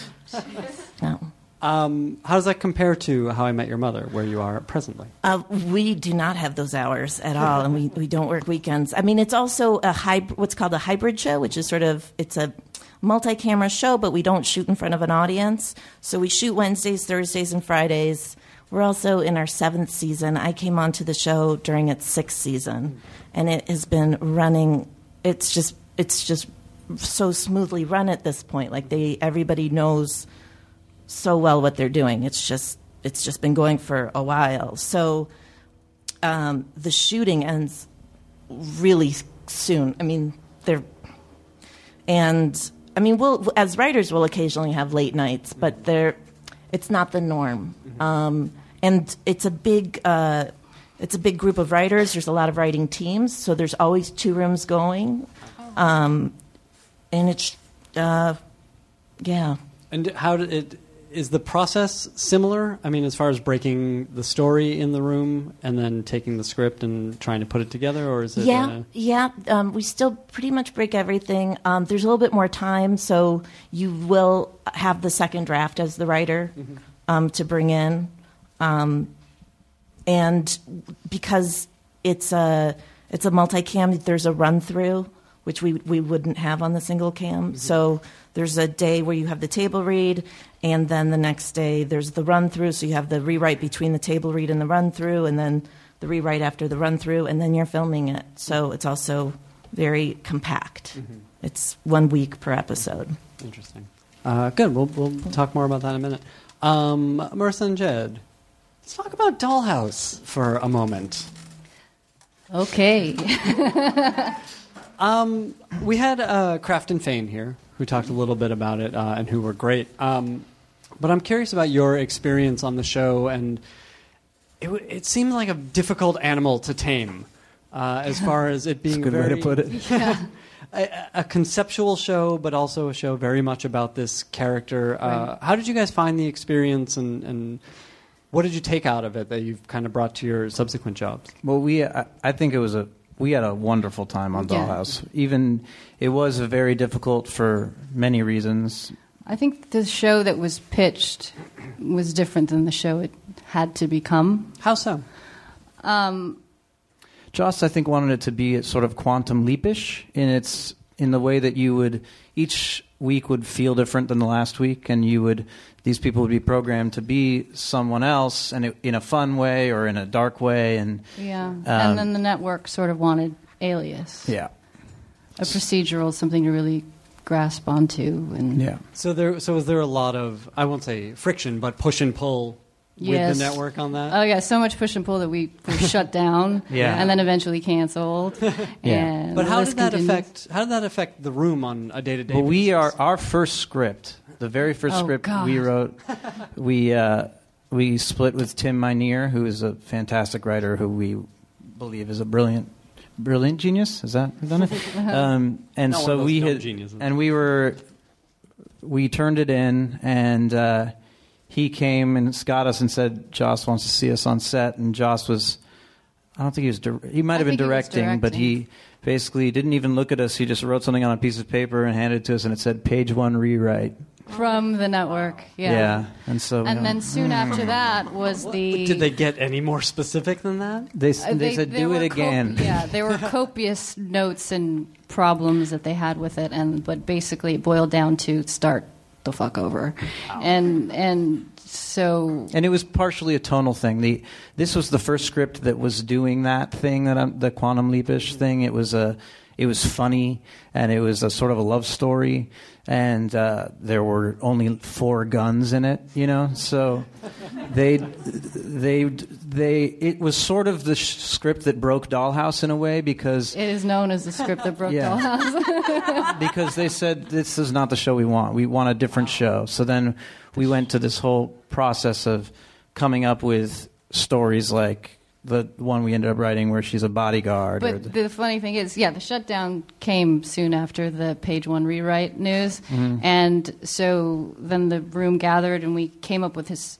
No. Um, how does that compare to How I Met Your Mother, where you are presently? Uh, we do not have those hours at all, and we, we don't work weekends. I mean, it's also a hybrid, what's called a hybrid show, which is sort of it's a multi-camera show, but we don't shoot in front of an audience. So we shoot Wednesdays, Thursdays, and Fridays. We're also in our seventh season. I came onto the show during its sixth season, and it has been running. It's just it's just so smoothly run at this point. Like they everybody knows so well what they're doing. It's just it's just been going for a while. So um, the shooting ends really soon. I mean, they're and I mean, we'll as writers we'll occasionally have late nights, but they're it's not the norm. Um, and it's a big uh, it's a big group of writers. There's a lot of writing teams, so there's always two rooms going, um, and it's uh, yeah. And how did it? Is the process similar? I mean, as far as breaking the story in the room and then taking the script and trying to put it together, or is it? yeah, uh, yeah. Um, we still pretty much break everything. Um, there's a little bit more time, so you will have the second draft as the writer um, to bring in, um, and because it's a it's a multicam, there's a run through which we we wouldn't have on the single cam. So there's a day where you have the table read, and then the next day there's the run through. So you have the rewrite between the table read and the run through, and then the rewrite after the run through, and then you're filming it. So it's also very compact. It's one week per episode. Interesting. Uh, good. We'll we'll talk more about that in a minute. Um, Maurissa and Jed, let's talk about Dollhouse for a moment. Okay. Um, we had uh, Craft and Fain here, who talked a little bit about it uh, and who were great. Um, but I'm curious about your experience on the show, and it, w- it seemed like a difficult animal to tame, uh, as far as it being That's a good way to put it. a, a conceptual show, but also a show very much about this character. Uh, How did you guys find the experience, and, and what did you take out of it that you've kind of brought to your subsequent jobs? Well, we I, I think it was a we had a wonderful time on Yeah. Dollhouse. Even it was very difficult for many reasons. I think the show that was pitched was different than the show it had to become. How so? Um, Joss, I think, wanted it to be sort of quantum leapish in its in the way that you would each week would feel different than the last week, and you would these people would be programmed to be someone else, and it, in a fun way or in a dark way, and yeah. Um, and then the network sort of wanted Alias, yeah, a procedural, something to really grasp onto. And yeah. So there, so was there a lot of I won't say friction, but push and pull with the network on that? Oh yeah, so much push and pull that we were shut down, Yeah. and then eventually canceled. And but how list did that continues. affect? How did that affect the room on a day to day? But we are our first script, the very first Oh, script God. we wrote. We uh, we split with Tim Minear, who is a fantastic writer, who we believe is a brilliant, brilliant genius. Is that done it? um, and Not so we had, geniuses. and we were, we turned it in, and uh, he came and got us and said, "Joss wants to see us on set," and Joss was. I don't think he was. Dir- he might have been think he was directing, but he basically didn't even look at us. He just wrote something on a piece of paper and handed it to us, and it said "Page One Rewrite." From the network. Yeah. and so we And then went, soon after that was the. Did they get any more specific than that? they, Uh, they, said, there "Do it cop- again." yeah, there were copious notes and problems that they had with it, and but basically it boiled down to start the fuck over, and and so And it was partially a tonal thing. The this was the first script that was doing that thing that I'm, the quantum leapish thing. It was a it was funny and it was a sort of a love story and uh, there were only four guns in it. You know, so they they they it was sort of the sh- script that broke Dollhouse in a way because it is known as the script that broke Yeah. Dollhouse. because they said this is not the show we want. We want a different show. So then we went to this whole process of coming up with stories like the one we ended up writing where she's a bodyguard. But the, the funny thing is, yeah, the shutdown came soon after the page one rewrite news, Mm-hmm. and so then the room gathered and we came up with this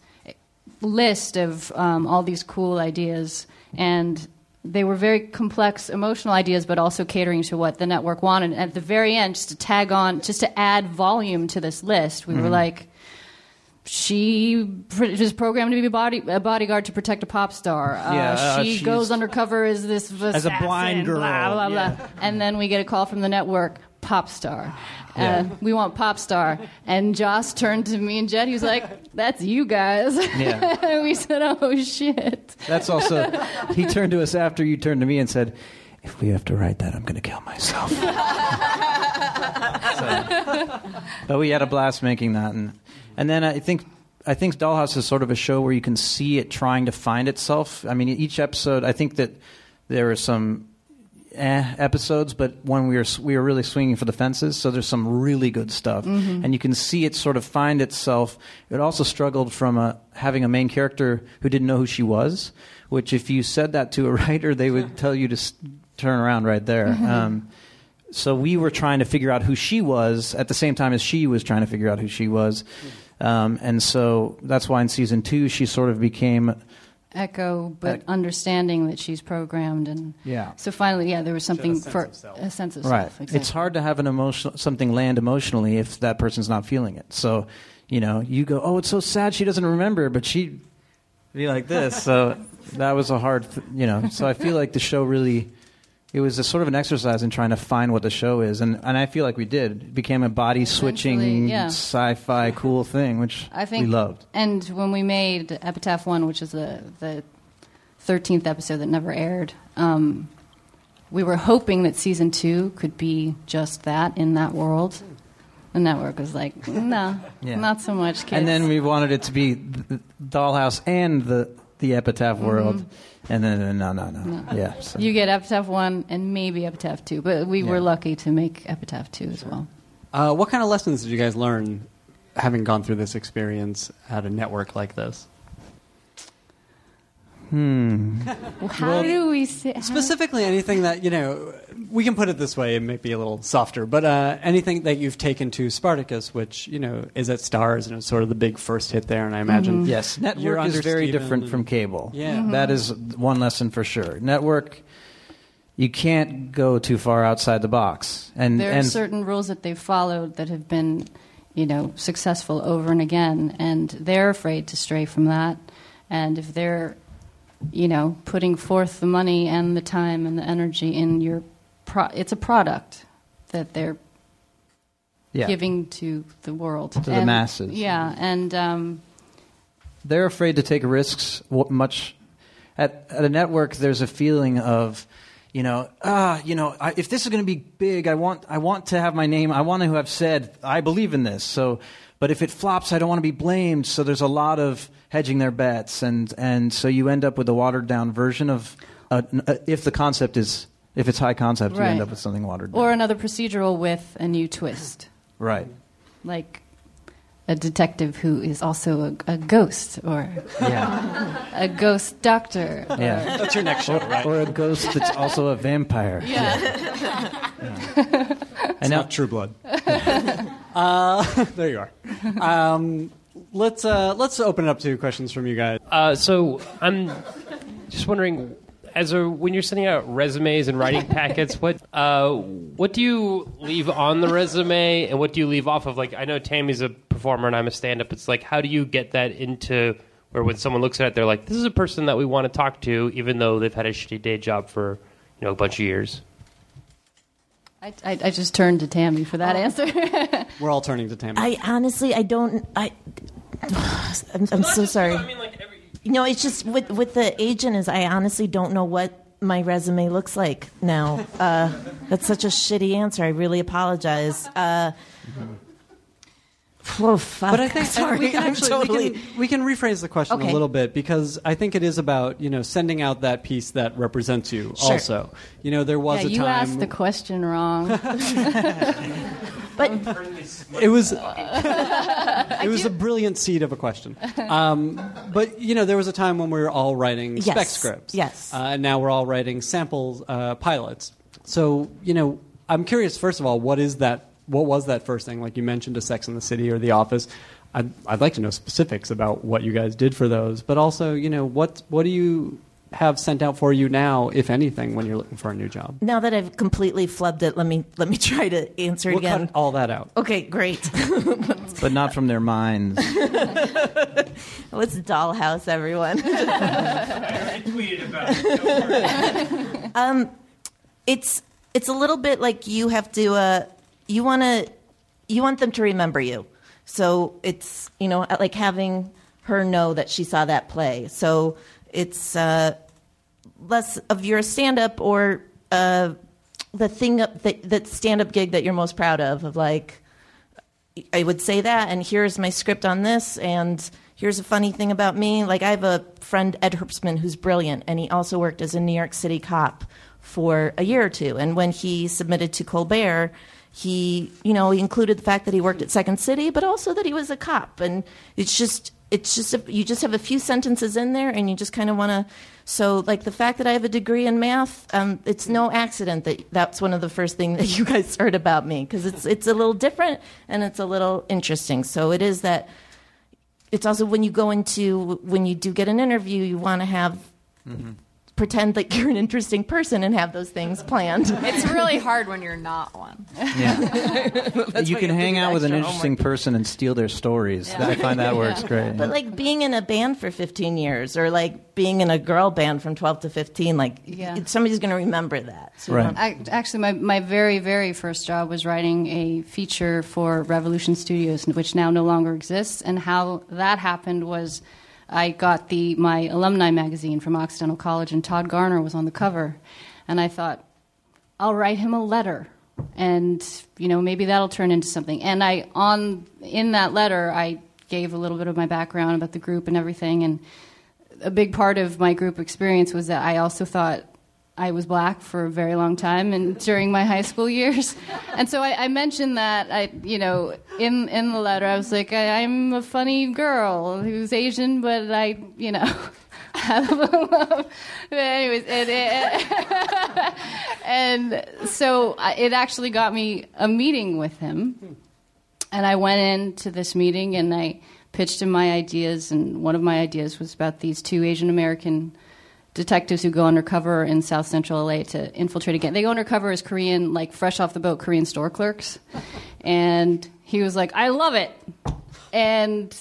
list of um, all these cool ideas, and they were very complex emotional ideas, but also catering to what the network wanted. And at the very end, just to tag on, just to add volume to this list, we Mm-hmm. were like she was programmed to be a, body, a bodyguard to protect a pop star. Uh, Yeah, uh, she she's- goes undercover as this As a blind girl, Blah, blah, yeah. blah. And then we get a call from the network, pop star. Uh, we want pop star. And Joss turned to me and Jed. He was like, "That's you guys." Yeah. and we said, "Oh shit." that's also he turned to us after you turned to me and said. If we have to write that, I'm going to kill myself. So- but we had a blast making that, and and then I think I think Dollhouse is sort of a show where you can see it trying to find itself. I mean, each episode, I think that there are some eh, episodes, but when we were we were really swinging for the fences, so there's some really good stuff, and you can see it sort of find itself. It also struggled from a, having a main character who didn't know who she was, which if you said that to a writer, they would tell you to s- turn around right there. Um, so we were trying to figure out who she was at the same time as she was trying to figure out who she was. Um, and so that's why in season two she sort of became Echo, but Ec- understanding that she's programmed, and Yeah. So finally, yeah, there was something sense for of self. a sense of right. self. Exactly. It's hard to have an emotional something land emotionally if that person's not feeling it. So, you know, you go, "Oh, it's so sad she doesn't remember," but she'd be like this. so that was a hard, th- you know. So I feel like the show really it was a sort of an exercise in trying to find what the show is, and and I feel like we did. It became a body switching yeah. sci-fi cool thing, which I think we loved. And when we made Epitaph One, which is the the thirteenth episode that never aired, um, we were hoping that season two could be just that in that world. The network was like, no, Yeah. not so much, kids. And then we wanted it to be Dollhouse and the the Epitaph world, and then no, no, no, yeah. So. you get Epitaph One and maybe Epitaph Two, but we were lucky to make Epitaph Two as well. Uh, what kind of lessons did you guys learn having gone through this experience at a network like this? Hmm. How do we say? how- Specifically, anything that, you know, we can put it this way, it may be a little softer, but uh, anything that you've taken to Spartacus, which, you know, is at Starz and it's sort of the big first hit there, and I imagine. Yes, You're network is very Steven different and- from cable. Yeah. That is one lesson for sure. Network, you can't go too far outside the box, and there are and certain rules that they've followed that have been, you know, successful over and again, and they're afraid to stray from that. And if they're, you know, putting forth the money and the time and the energy in your, pro- it's a product that they're yeah, giving to the world to the masses. Yeah, and um, they're afraid to take risks. Much at at a network, there's a feeling of. You know, ah, you know, I, if this is going to be big, I want, I want to have my name. I want to have said, I believe in this. So, but if it flops, I don't want to be blamed. So there's a lot of hedging their bets, and and so you end up with a watered down version of, uh, uh, if the concept is, if it's high concept, you end up with something watered down. or another procedural with a new twist, right. like a detective who is also a, a ghost or Yeah. a ghost doctor. or- Yeah. That's your next show, right? or a ghost that's also a vampire. Yeah. And now, Not True Blood. uh, there you are. Um, let's uh, let's open it up to questions from you guys. Uh, so I'm just wondering, as a when you're sending out resumes and writing packets, what uh, what do you leave on the resume and what do you leave off of? Like, I know Tami's a performer and I'm a stand-up. It's like, how do you get that into where when someone looks at it, they're like, this is a person that we want to talk to, even though they've had a shitty day job for you know a bunch of years. I, I, I just turned to Tami for that answer. We're all turning to Tammy. I honestly, I don't. I. I'm, I'm so sorry. No, it's just with with the agent is I honestly don't know what my resume looks like now. Uh, that's such a shitty answer. I really apologize. Uh, oh fuck! But I think sorry. we can actually totally. we, can, we can rephrase the question Okay. a little bit because I think it is about you know sending out that piece that represents you. Sure. Also, you know there was yeah, a you time asked the question wrong. But it was it was a brilliant seed of a question. Um, but you know there was a time when we were all writing spec scripts. Yes. uh, and now we're all writing sample uh, pilots. So you know I'm curious. First of all, what is that? What was that first thing? Like you mentioned, a Sex in the City or The Office. I'd, I'd like to know specifics about what you guys did for those, but also, you know, what what do you have sent out for you now, if anything, when you're looking for a new job? now that I've completely flubbed it, let me let me try to answer We'll again. cut all that out. Okay, great. but not from their minds. Let's dollhouse everyone. I tweeted about it. Um, it's it's a little bit like you have to uh, you want to you want them to remember you. So it's you know like having her know that she saw that play. So it's uh, less of your stand up or uh, the thing up that that stand up gig that you're most proud of of like I would say that, and here's my script on this, and here's a funny thing about me. Like, I have a friend, Ed Herbstman, who's brilliant, and he also worked as a New York City cop for a year or two. And when he submitted to Colbert, he, you know, he included the fact that he worked at Second City, but also that he was a cop. And it's just, it's just, a, you just have a few sentences in there, and you just kind of want to. So, like the fact that I have a degree in math, um, it's no accident that that's one of the first things that you guys heard about me because it's it's a little different and it's a little interesting. So it is that it's also when you go into when you do get an interview, you want to have pretend that you're an interesting person and have those things planned. It's really hard when you're not one. Yeah. You can have to hang out with an interesting homework. person and steal their stories. Yeah. I find that works great. But like being in a band for 15 years, or like being in a girl band from 12 to 15, like Yeah. somebody's going to remember that. So Right. I, actually, my, my very, very first job was writing a feature for Revolution Studios, which now no longer exists. And how that happened was I got the my alumni magazine from Occidental College, and Todd Garner was on the cover. And I thought, I'll write him a letter. And, you know, maybe that'll turn into something. And I, on, in that letter, I gave a little bit of my background about the group and everything. And a big part of my group experience was that I also thought I was black for a very long time and during my high school years. And so I, I mentioned that I, you know, in in the letter I was like, I, I'm a funny girl who's Asian, but I, you know, have but anyways, it, and so it actually got me a meeting with him. And I went into this meeting and I pitched him my ideas, and one of my ideas was about these two Asian American detectives who go undercover in South Central LA to infiltrate again. They go undercover as Korean, like fresh off the boat Korean store clerks. And he was like, I love it. And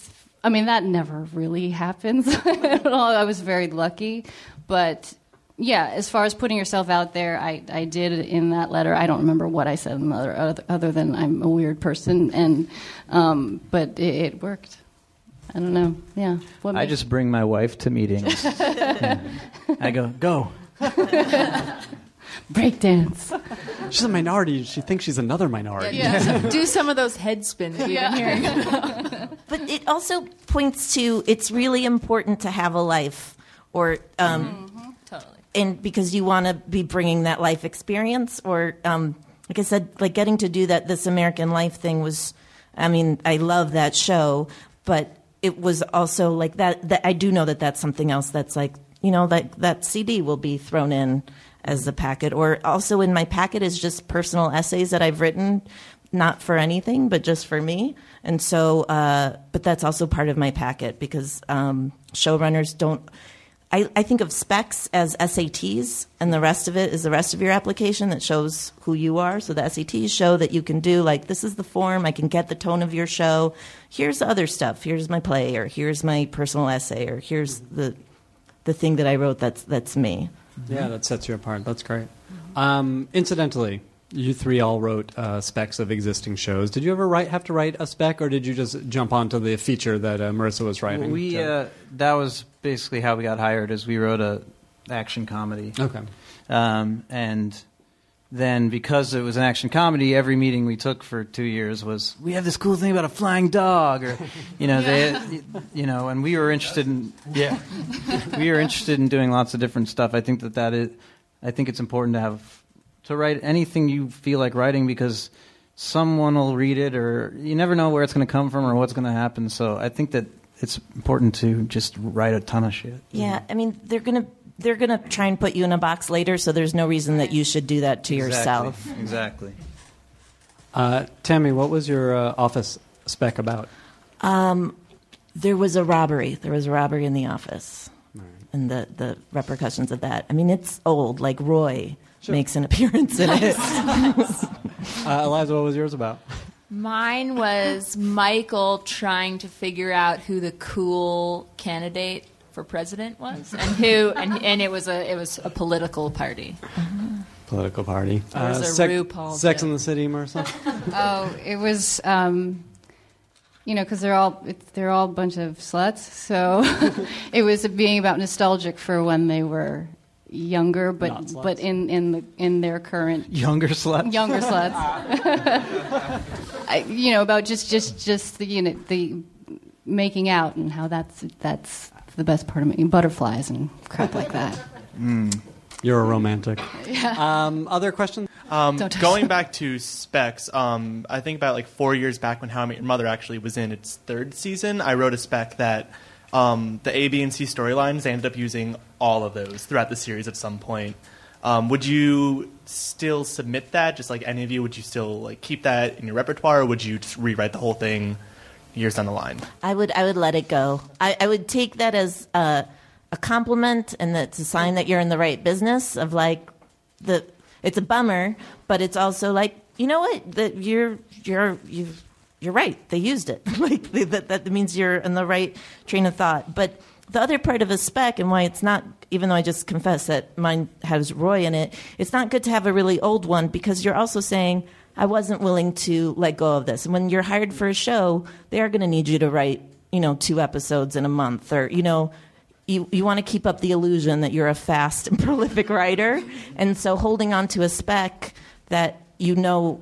I mean, that never really happens at all. I was very lucky. But yeah, as far as putting yourself out there, I, I did in that letter. I don't remember what I said in the other, other than I'm a weird person. And, um, but it, it worked. I don't know. Yeah. What I makes- just bring my wife to meetings. Yeah. I go, go. breakdance. She's a minority. She thinks she's another minority. Do some of those head spins we've been hearing. but it also points to it's really important to have a life, or um, totally. and because you want to be bringing that life experience, or um, like I said, like getting to do that. This American Life thing was, I mean, I love that show, but it was also like that. That I do know that that's something else. That's like you know that that CD will be thrown in as a packet, or also in my packet is just personal essays that I've written, not for anything, but just for me. And so, uh, but that's also part of my packet because um, showrunners don't. I, I think of specs as SATs, and the rest of it is the rest of your application that shows who you are. So the SATs show that you can do like this is the form. I can get the tone of your show. Here's the other stuff. Here's my play, or here's my personal essay, or here's the the thing that I wrote. That's that's me. Yeah, that sets you apart. That's great. Um, incidentally, you three all wrote uh, specs of existing shows. Did you ever write have to write a spec, or did you just jump onto the feature that uh, Maurissa was writing? We to- uh, that was basically how we got hired. Is we wrote a action comedy. okay. Um, and then because it was an action comedy, every meeting we took for two years was we have this cool thing about a flying dog, or you know they, you know, and we were interested in yeah, we were interested in doing lots of different stuff. I think that that is, I think it's important to have to write anything you feel like writing because someone will read it, or you never know where it's going to come from or what's going to happen. So I think that it's important to just write a ton of shit. Yeah, I mean they're gonna they're gonna try and put you in a box later, so there's no reason that you should do that to yourself. Exactly. Uh, Tami, what was your uh, office spec about? Um, there was a robbery. There was a robbery in the office, and the the repercussions of that. I mean, it's old. Like Roy makes an appearance in it. Uh, Eliza, what was yours about? Mine was Michael trying to figure out who the cool candidate for president was, and who, and, and it was a it was a political party. Political party. Uh, There's a Sec- RuPaul Sex joke. in the City, Maurissa. Oh, it was, um, you know, because they're all they're all a bunch of sluts. So it was being about nostalgic for when they were younger, but but in in the in their current Younger sluts, younger sluts. I, you know, about just just just the you know the making out and how that's that's the best part of making butterflies and crap like that. You're a romantic. Um, other questions? Um, going back to specs, um, I think about like four years back when How I Met Your Mother actually was in its third season. I wrote a spec that um, the A, B, and C storylines they ended up using all of those throughout the series at some point. Um, would you still submit that? Just like any of you, would you still like keep that in your repertoire, or would you just rewrite the whole thing years down the line? I would I would let it go. I, I would take that as a, a compliment and that's a sign that you're in the right business. Of like the it's a bummer, but it's also like you know what that you're you're you you're right. They used it. like that that means you're in the right train of thought. But the other part of a spec and why it's not even though I just confess that mine has Roy in it, it's not good to have a really old one because you're also saying I wasn't willing to let go of this. And when you're hired for a show, they are going to need you to write, you know, two episodes in a month or, you know, you, you want to keep up the illusion that you're a fast and prolific writer. And so holding on to a spec that you know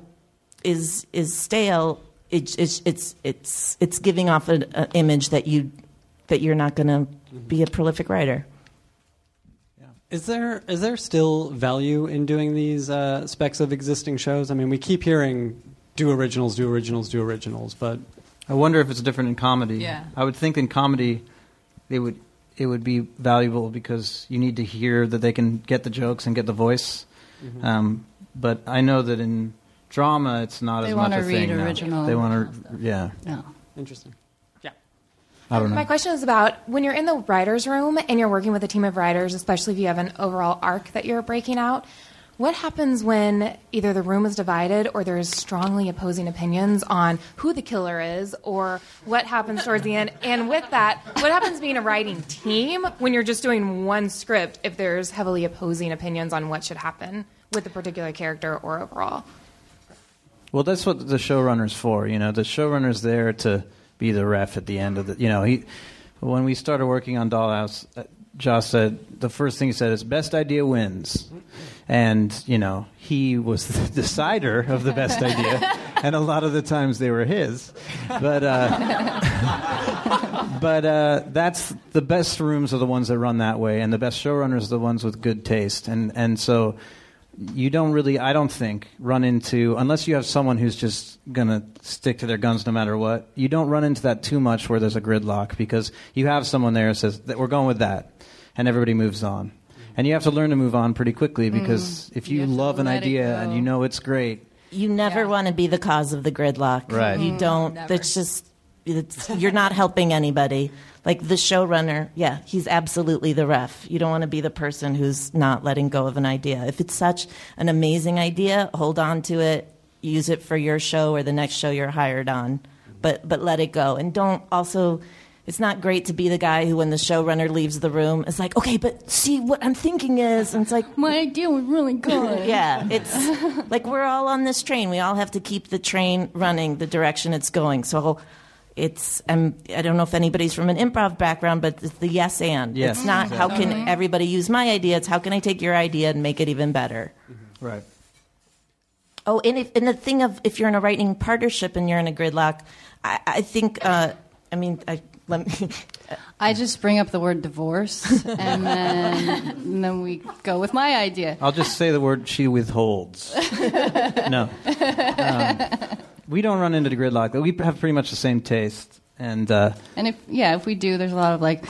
is is stale, it, it's it's it's it's giving off an image that you that you're not going to be a prolific writer. Is there is there still value in doing these uh, specs of existing shows? I mean, we keep hearing do originals, do originals, do originals, but I wonder if it's different in comedy. Yeah. I would think in comedy, it would it would be valuable because you need to hear that they can get the jokes and get the voice. Mm-hmm. Um, but I know that in drama, it's not They as much wanna read original. They want to, yeah. No. interesting. I don't know. My question is about when you're in the writer's room and you're working with a team of writers, especially if you have an overall arc that you're breaking out. What happens when either the room is divided or there's strongly opposing opinions on who the killer is or what happens towards the end? And with that, what happens being a writing team when you're just doing one script if there's heavily opposing opinions on what should happen with a particular character or overall? Well, that's what the showrunner's for. You know, the showrunner's there to be the ref at the end of the. You know, he when we started working on Dollhouse, uh, Josh said the first thing he said is best idea wins, and you know he was the decider of the best idea, and a lot of the times they were his, but. Uh, but uh, that's the best rooms are the ones that run that way, and the best showrunners are the ones with good taste, and and so you don't really, I don't think, run into unless you have someone who's just gonna stick to their guns no matter what. You don't run into that too much where there's a gridlock because you have someone there who says that we're going with that, and everybody moves on. And you have to learn to move on pretty quickly because mm-hmm. if you, love an idea and you know it's great, You never want to be the cause of the gridlock. Right. You don't. That's just. It's, you're not helping anybody. Like the showrunner, yeah, he's absolutely the ref. You don't want to be the person who's not letting go of an idea. If it's such an amazing idea, hold on to it, use it for your show or the next show you're hired on. But but let it go, and don't also. It's not great to be the guy who, when the showrunner leaves the room, is like, okay, but see what I'm thinking is, and it's like, My idea was really good. yeah, it's like we're all on this train. We all have to keep the train running the direction it's going. So it's um, I don't know if anybody's from an improv background, but it's the yes and. Yes, it's not how can everybody use my idea. It's how can I take your idea and make it even better. right? Oh, and, if, and the thing of if you're in a writing partnership and you're in a gridlock, I, I think. Uh, I mean, I, let me. I just bring up the word divorce, and then, and then we go with my idea. I'll just say the word she withholds. no. Um, we don't run into the gridlock. We have pretty much the same taste. And uh, And if yeah, if we do, there's a lot of like,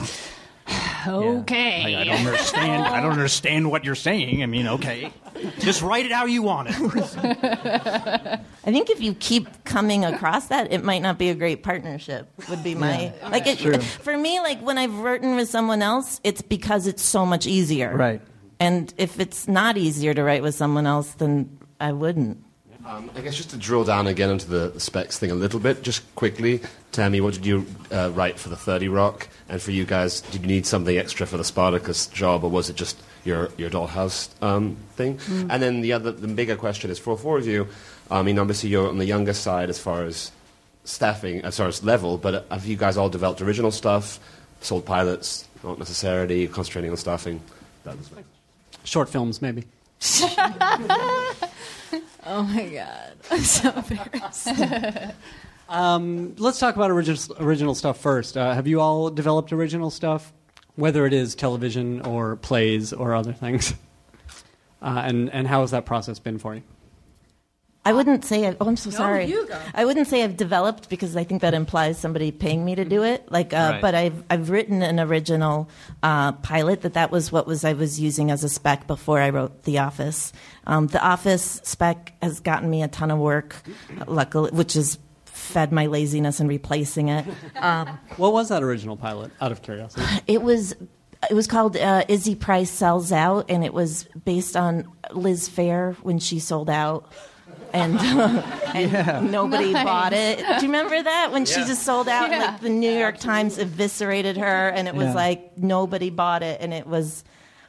okay, I don't understand. I don't understand what you're saying. I mean, okay, just write it how you want it. I think if you keep coming across that, it might not be a great partnership. Would be my like it, for me. Like when I've written with someone else, it's because it's so much easier. right. And if it's not easier to write with someone else, then I wouldn't. Um, I guess just to drill down again into the specs thing a little bit, just quickly, Tami, what did you uh, write for the 30 Rock? And for you guys, did you need something extra for the Spartacus job, or was it just your, your dollhouse um, thing? And then the other, the bigger question is for all four of you, I mean, obviously you're on the younger side as far as staffing, as far as level, but have you guys all developed original stuff, sold pilots, not necessarily concentrating on staffing? That was my Short films, maybe. Oh my god, I'm so embarrassed. Um, let's talk about original original stuff first. Uh, have you all developed original stuff, whether it is television or plays or other things? Uh, and and how has that process been for you? I wouldn't say. I've, oh, I'm so sorry. you go. I wouldn't say I've developed because I think that implies somebody paying me to do it. Like, uh, Right. but I've I've written an original uh, pilot that that was what was I was using as a spec before I wrote The Office. Um, the Office spec has gotten me a ton of work, luckily, which is fed my laziness in replacing it. Um, What was that original pilot? Out of curiosity. it was it was called uh, Izzy Price Sells Out, and it was based on Liz Phair when she sold out. And, and Yeah. nobody Nice. bought it. Do you remember that when she just sold out? and, Yeah. like the New York Times eviscerated her, and it was Yeah. like nobody bought it, and it was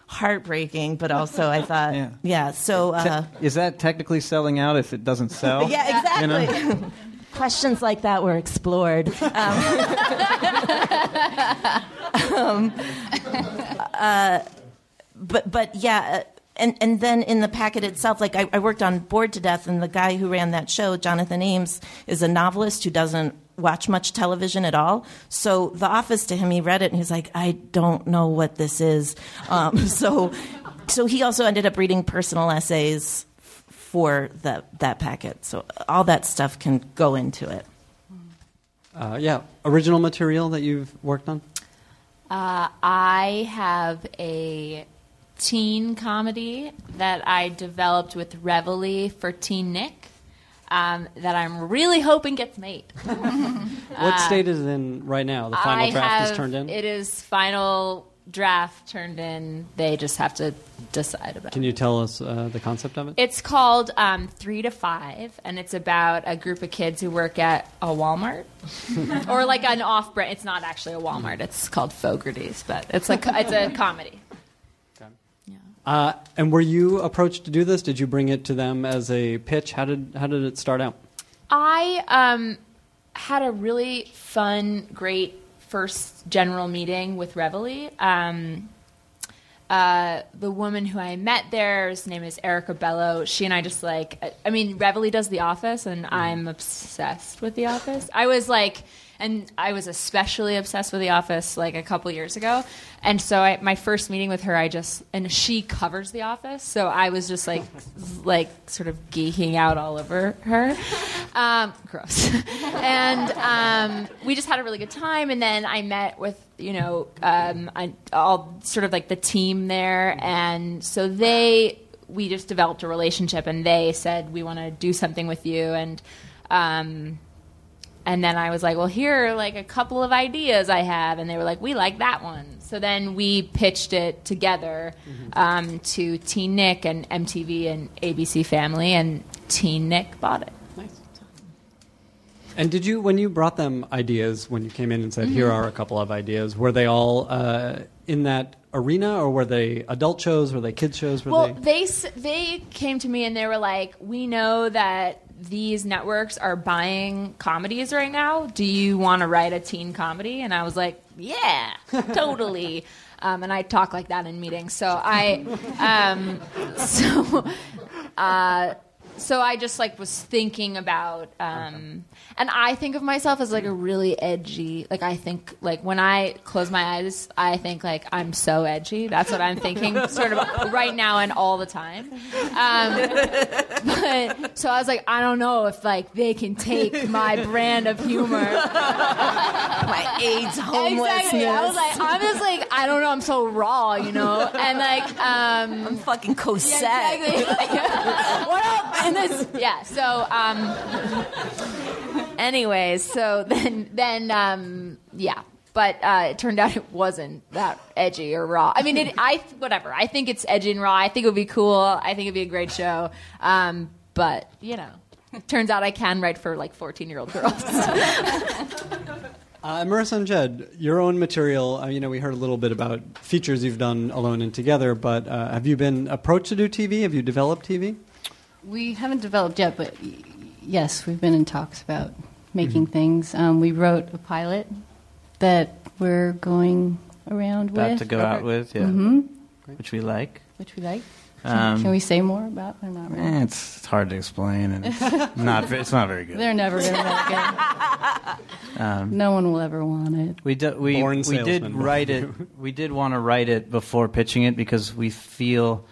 heartbreaking. But also, I thought, Yeah. yeah. so, uh, Te- is that technically selling out if it doesn't sell? yeah, exactly. You know? Questions like that were explored. Um, um, uh, but but yeah, uh, and and then in the packet itself, like I, I worked on Bored to Death, and the guy who ran that show, Jonathan Ames, is a novelist who doesn't watch much television at all. So The Office to him, he read it and he's like, I don't know what this is. Um, so so he also ended up reading personal essays f- for that that packet. So all that stuff can go into it. Uh, yeah, original material that you've worked on. Uh, I have a teen comedy that I developed with Reveille for Teen Nick um, that I'm really hoping gets made. What state is it in right now? The final I draft have, is turned in. It is final draft turned in. They just have to decide about Can you tell us uh, the concept of it? It's called um, Three to Five, and it's about a group of kids who work at a Walmart or like an off-brand. It's not actually a Walmart. It's called Fogarty's, but it's like it's a comedy. Uh, and were you approached to do this? Did you bring it to them as a pitch? How did how did it start out? I um, had a really fun, great first general meeting with Reveille. Um, uh, the woman who I met there, his name is Erica Bello. She and I just like, I- I mean, Reveille does The Office, and I'm obsessed with The Office. I was like, and I was especially obsessed with The Office like a couple years ago. And so I, my first meeting with her, I just, and she covers The Office, so I was just like, like sort of geeking out all over her. Um, gross. and um, we just had a really good time. And then I met with, you know, um, I, all sort of like the team there. And so they, we just developed a relationship and they said, we want to do something with you. And, um, and then I was like, well, here are like a couple of ideas I have. And they were like, we like that one. So then we pitched it together um, to Teen Nick and MTV and ABC Family, and Teen Nick bought it. And did you, when you brought them ideas, when you came in and said, "Here Mhm. are a couple of ideas," were they all uh, in that arena, or were they adult shows? Were they kids shows? Were Well, they? they they came to me and they were like, "We know that these networks are buying comedies right now. Do you want to write a teen comedy?" And I was like, "Yeah, totally." Um, and I talk like that in meetings. So I, um, so, uh, so I just like was thinking about, um, and I think of myself as like a really edgy. Like I think like when I close my eyes, I think like I'm so edgy. That's what I'm thinking, sort of right now and all the time. Um, but so I was like, I don't know if like they can take my brand of humor, my AIDS homelessness. Exactly. I was like, I'm just like, I don't know. I'm so raw, you know, and like, um, I'm fucking Cosette. Yeah, exactly. what up? And this, yeah. So, um, anyways, so then, then, um, yeah. But uh, it turned out it wasn't that edgy or raw. I mean, it, I whatever. I think it's edgy and raw. I think it would be cool. I think it'd be a great show. Um, but you know, turns out I can write for like 14 year old girls. Uh, Maurissa and Jed, your own material. Uh, you know, we heard a little bit about features you've done alone and together, but uh, have you been approached to do TV? Have you developed TV? We haven't developed yet, but y- yes, we've been in talks about making things. Um, we wrote a pilot that we're going around About with. to go out with, yeah. hmm Which we like. Which we like. Um, Can we say more about it or not really? Eh, it's, it's hard to explain, and it's not it's not very good. They're never going to make it. Um, No one will ever want it. We do, we Born we did write it. We did want to write it before pitching it because we feel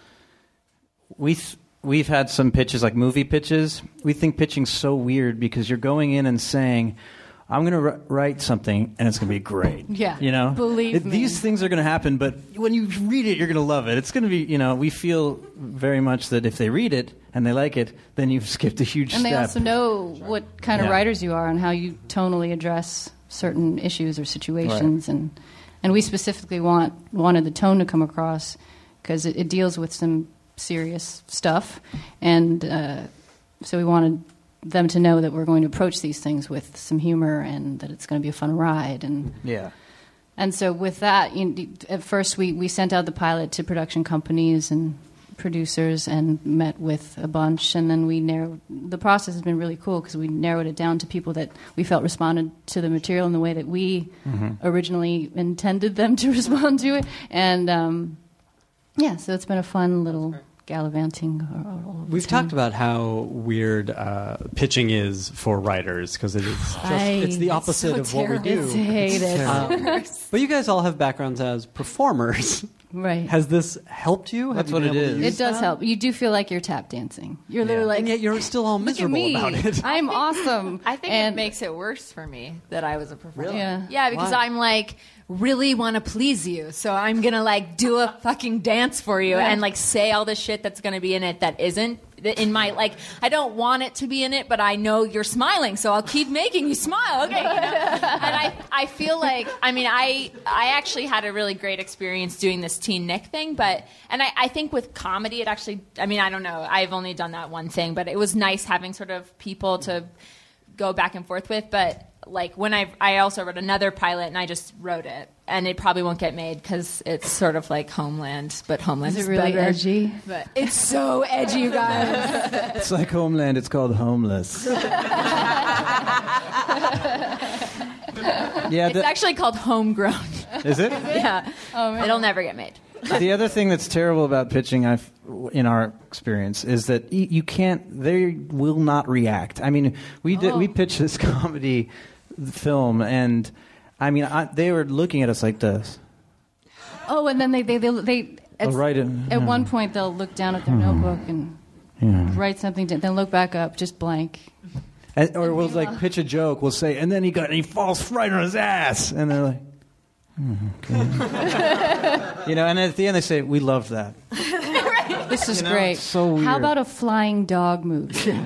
we th- we've had some pitches like movie pitches. We think pitching's so weird because you're going in and saying. I'm going to write something and it's going to be great. Yeah, You know? believe It- me. These things are going to happen, but when you read it, you're going to love it. It's going to be, you know, we feel very much that if they read it and they like it, then you've skipped a huge and step. they also know what kind of Yeah. writers you are and how you tonally address certain issues or situations and and we specifically want wanted the tone to come across because it, it deals with some serious stuff and uh, so we wanted them to know that we're going to approach these things with some humor and that it's going to be a fun ride and yeah. and so with that, you know, at first we, we sent out the pilot to production companies and producers and met with a bunch, and then we narrowed. The process has been really cool because we narrowed it down to people that we felt responded to the material in the way that we Mhm. originally intended them to respond to it, and um, yeah, so it's been a fun little gallivanting. all- all We've town. talked about how weird uh, pitching is for writers because it is just, I- it's the opposite so of what we do. terrible. It's hate it. Um, but you guys all have backgrounds as performers. Right. Has this helped you? That's you what been it able to is. use It does that? help. You do feel like you're tap dancing. You're literally like, and yet you're still all miserable me. about it. I'm awesome. I think And- it makes it worse for me that I was a performer. Really? Yeah. Yeah, because Why? I'm like really want to please you, so I'm gonna like do a fucking dance for you Yeah. and like say all the shit that's gonna be in it that isn't in my like. I don't want it to be in it, but I know you're smiling, so I'll keep making you smile. Okay, you know? and I I feel like I mean I I actually had a really great experience doing this Teen Nick thing, but and I I think with comedy it actually I mean I don't know I've only done that one thing, but it was nice having sort of people to go back and forth with. But like when I I also wrote another pilot and I just wrote it, and it probably won't get made because it's sort of like Homeland, but Homeland Is is, it really better. edgy? But it's so edgy, you guys. It's like Homeland. It's called Homeless. Yeah, it's the- actually called Homegrown. Is it? yeah. Oh, It'll never get made. the other thing that's terrible about pitching, I've, in our experience, is that y- you can't. They will not react. I mean, we did. We oh. pitched this comedy film, and I mean, I, they were looking at us like this. Oh, and then they they they, they at, right, uh, at yeah. one point they'll look down at their notebook and Yeah. write something, down, then look back up, just blank. And, or we'll like pitch a joke. We'll say, and then he got, and he falls right on his ass, and they're like, "Hmm, okay." you know. And at the end, they say, "We love that." This is You know, great. so weird. How about a flying dog movie?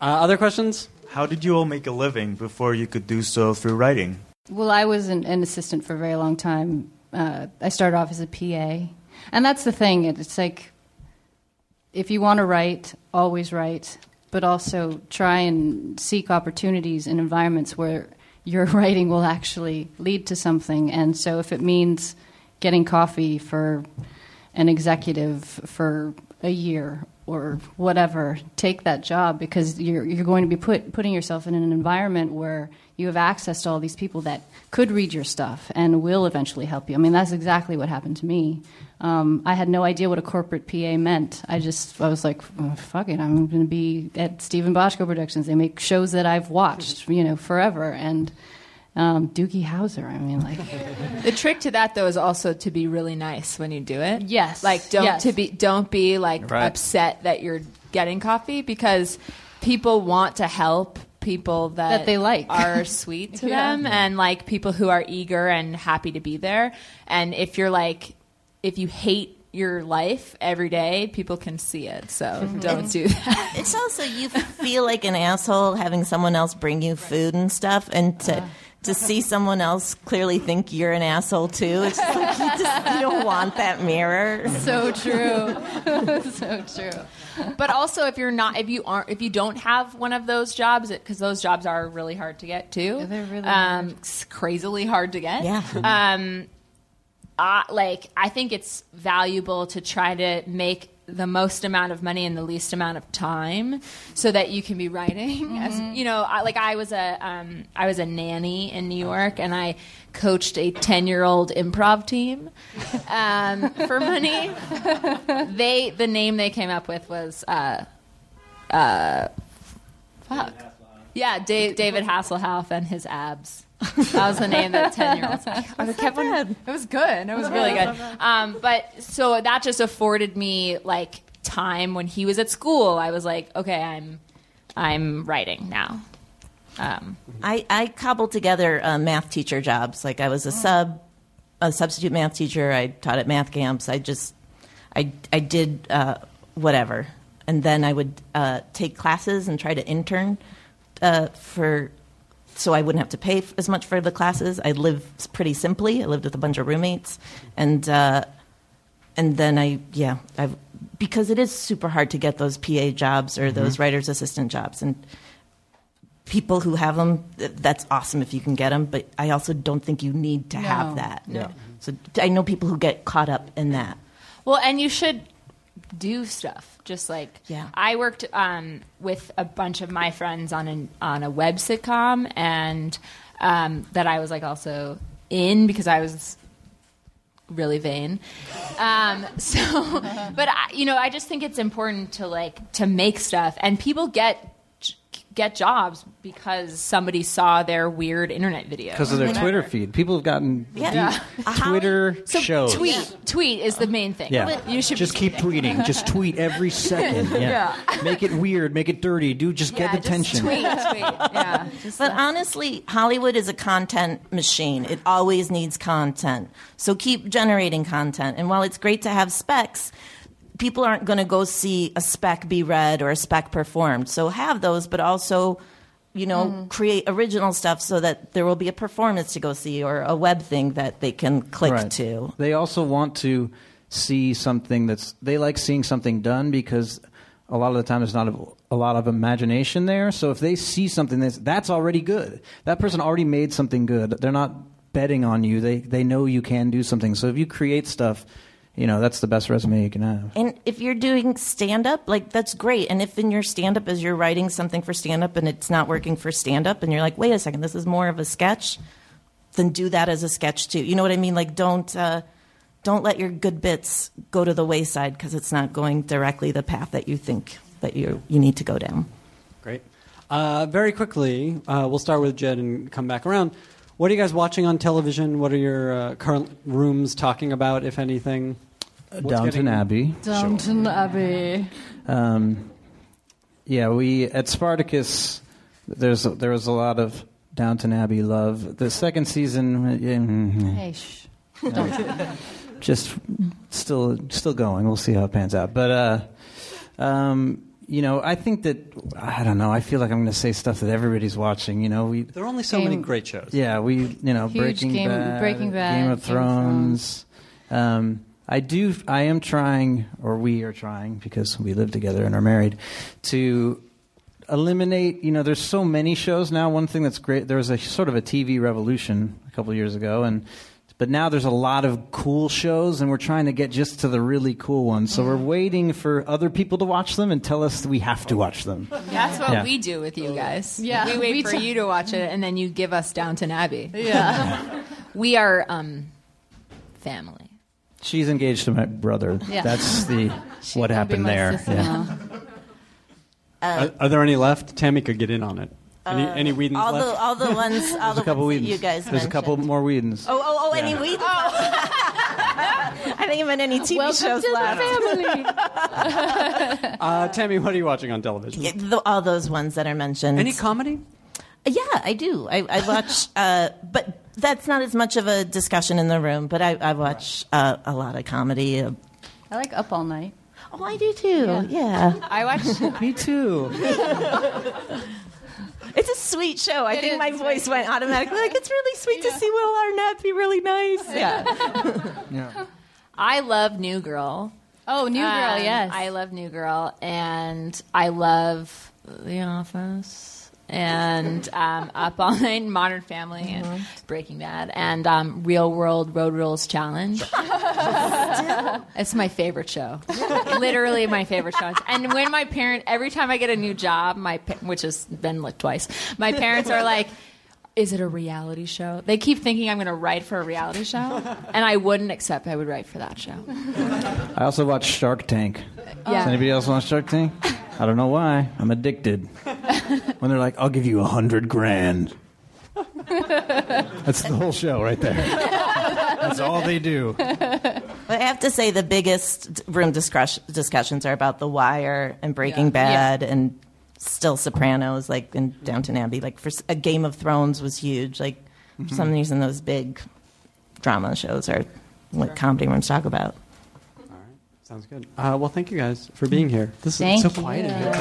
Uh, other questions? How did you all make a living before you could do so through writing? well, I was an, an assistant for a very long time. Uh, I started off as a PA, and that's the thing. It's like if you want to write, always write, but also try and seek opportunities in environments where your writing will actually lead to something. And so, if it means getting coffee for an executive for a year or whatever, take that job because you're you're going to be put putting yourself in an environment where you have access to all these people that could read your stuff and will eventually help you. I mean, that's exactly what happened to me. Um, I had no idea what a corporate PA meant. I just I was like, "Oh, fuck it, I'm going to be at Steven Bochco Productions. They make shows that I've watched, you know, forever. And um, Doogie Howser. I mean, like. The trick to that though is also to be really nice when you do it. Yes. Like don't Yes. to be don't be like Right. upset that you're getting coffee because people want to help people that, That they like. are sweet to Yeah. them and like people who are eager and happy to be there. And if you're like if you hate your life every day, people can see it. So don't do that. It's also you feel like an asshole having someone else bring you food and stuff, and to to see someone else clearly think you're an asshole too. It's just like you, just, you don't want that mirror. So true. so true. but also if you're not if you aren't if you don't have one of those jobs because those jobs are really hard to get too they're really um, it's crazily hard to get Yeah. um I like i think it's valuable to try to make the most amount of money in the least amount of time so that you can be writing. As you know I, like i was a um, i was a nanny in new york and i coached a 10 year old improv team um, for money. They the name they came up with was uh uh fuck. Yeah da- david hasselhoff and his abs that was the name that 10 year olds I kept on, it was good it was really good um, but so that just afforded me like time when he was at school i was like okay i'm i'm writing now um, I, I cobbled together uh, math teacher jobs. Like I was a sub, a substitute math teacher. I taught at math camps. I just, I, I did uh, whatever. and then I would uh, take classes and try to intern uh, for so I wouldn't have to pay f- as much for the classes. I lived pretty simply. I lived with a bunch of roommates, and uh, and then I yeah I because it is super hard to get those PA jobs or those Mhm. writer's assistant jobs and people who have them that's awesome if you can get them but I also don't think you need to No. have that Yeah. so I know people who get caught up in that Well, and you should do stuff. Just like Yeah. I worked um, with a bunch of my friends on an on a web sitcom, and um, that I was like also in because I was really vain. Um, so, but I, you know, I just think it's important to like to make stuff, and people get get jobs because somebody saw their weird internet video because of their Whatever. Twitter feed. People have gotten Yeah. deep Yeah. Twitter So shows. tweet, tweet is the main thing. Yeah. you should just keep tweeting. Just tweet every second. Yeah. Make it weird. Make it dirty. Do just get attention. tweet, tweet. Yeah. but honestly Hollywood is a content machine it always needs content so keep generating content and while it's great to have specs people aren't going to go see a spec be read or a spec performed. So have those, but also, you know, mm-hmm. create original stuff so that there will be a performance to go see or a web thing that they can click Right. to. They also want to see something that's they like seeing something done because a lot of the time there's not a, a lot of imagination there. So if they see something that's that's already good, that person already made something good. They're not betting on you. They they know you can do something. So if you create stuff, you know that's the best resume you can have. And if you're doing stand up, like that's great. And if in your stand up as you're writing something for stand up and it's not working for stand up and you're like, wait a second, this is more of a sketch, then do that as a sketch too. You know what I mean? Like don't uh, don't let your good bits go to the wayside because it's not going directly the path that you think that you you need to go down. Great. Uh, very quickly, uh, we'll start with Jed and come back around. What are you guys watching on television? What are your uh, current rooms talking about, if anything? What's Downton getting- Abbey. Downton Abbey. Um, yeah, we at Spartacus. There's there was a lot of Downton Abbey love. The second season, yeah, Hey, shh. uh, just still still going. We'll see how it pans out. But uh, um, you know, I think that I don't know. I feel like I'm going to say stuff that everybody's watching. You know, we There are only so many great shows. yeah, we you know Huge Breaking Game- Bad, Breaking Bad, Game of Game of Thrones. Um, I do. I am trying, or we are trying, because we live together and are married, to eliminate. You know, there's so many shows now. One thing that's great. There was a sort of a TV revolution a couple of years ago, and but now there's a lot of cool shows, and we're trying to get just to the really cool ones. So we're waiting for other people to watch them and tell us that we have to watch them. That's what Yeah. we do with you guys. Yeah, we wait we for t- you to watch it, and then you give us Downton Abbey. Yeah. we are um, family. She's engaged to my brother. Yeah. That's the She what happened there. sister-in-law. Are, are there any left? Tami could get in on it. Any, any Whedons all left? the all the ones all There's the a couple ones that Whedons. you guys There's a couple more Whedons. Oh, oh, oh, Yeah. any Whedons? I think you meant any TV Welcome shows to the left. Uh, Tami, what are you watching on television? Yeah, the, all those ones that are mentioned. Any comedy? Yeah, I do. I, I watch, uh, but that's not as much of a discussion in the room. But I, I watch uh, a lot of comedy. Uh, I like Up All Night. Oh, I do too. Yeah, I watch. Me too. It's a sweet show. I It think my voice went automatically like it's really sweet to see Will Arnett be really nice. Yeah. Yeah. I love New Girl. Oh, New Girl, Um, yes. I love New Girl, and I love The Office, and um, Up All Night, Modern Family, and Breaking Bad, and um, Real World Road Rules Challenge. it's my favorite show. Literally my favorite show. And when my parent, every time I get a new job, my which has been like twice, my parents are like. Is it a reality show? They keep thinking I'm going to write for a reality show, and I wouldn't accept I would write for that show. I also watch Shark Tank. Yeah. Does anybody else watch Shark Tank? I don't know why. I'm addicted. when they're like, "I'll give you a hundred grand." That's the whole show right there. That's all they do. But I have to say, the biggest room discuss- discussions are about The Wire and Breaking Bad and still Sopranos, like in Downton Abbey. Like for s- a Game of Thrones was huge. Like for some mm-hmm. reason, those big drama shows are what comedy rooms talk about. Sounds good. Uh, well, thank you guys for being here. This Thank is so quiet in you. here.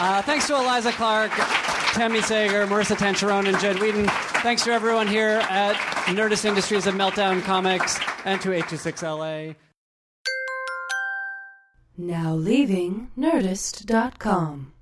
Uh, thanks to Eliza Clark, Tami Sagher, Maurissa Tancharoen, and Jed Whedon. Thanks to everyone here at Nerdist Industries and Meltdown Comics, and to 826LA. Now leaving Nerdist.com.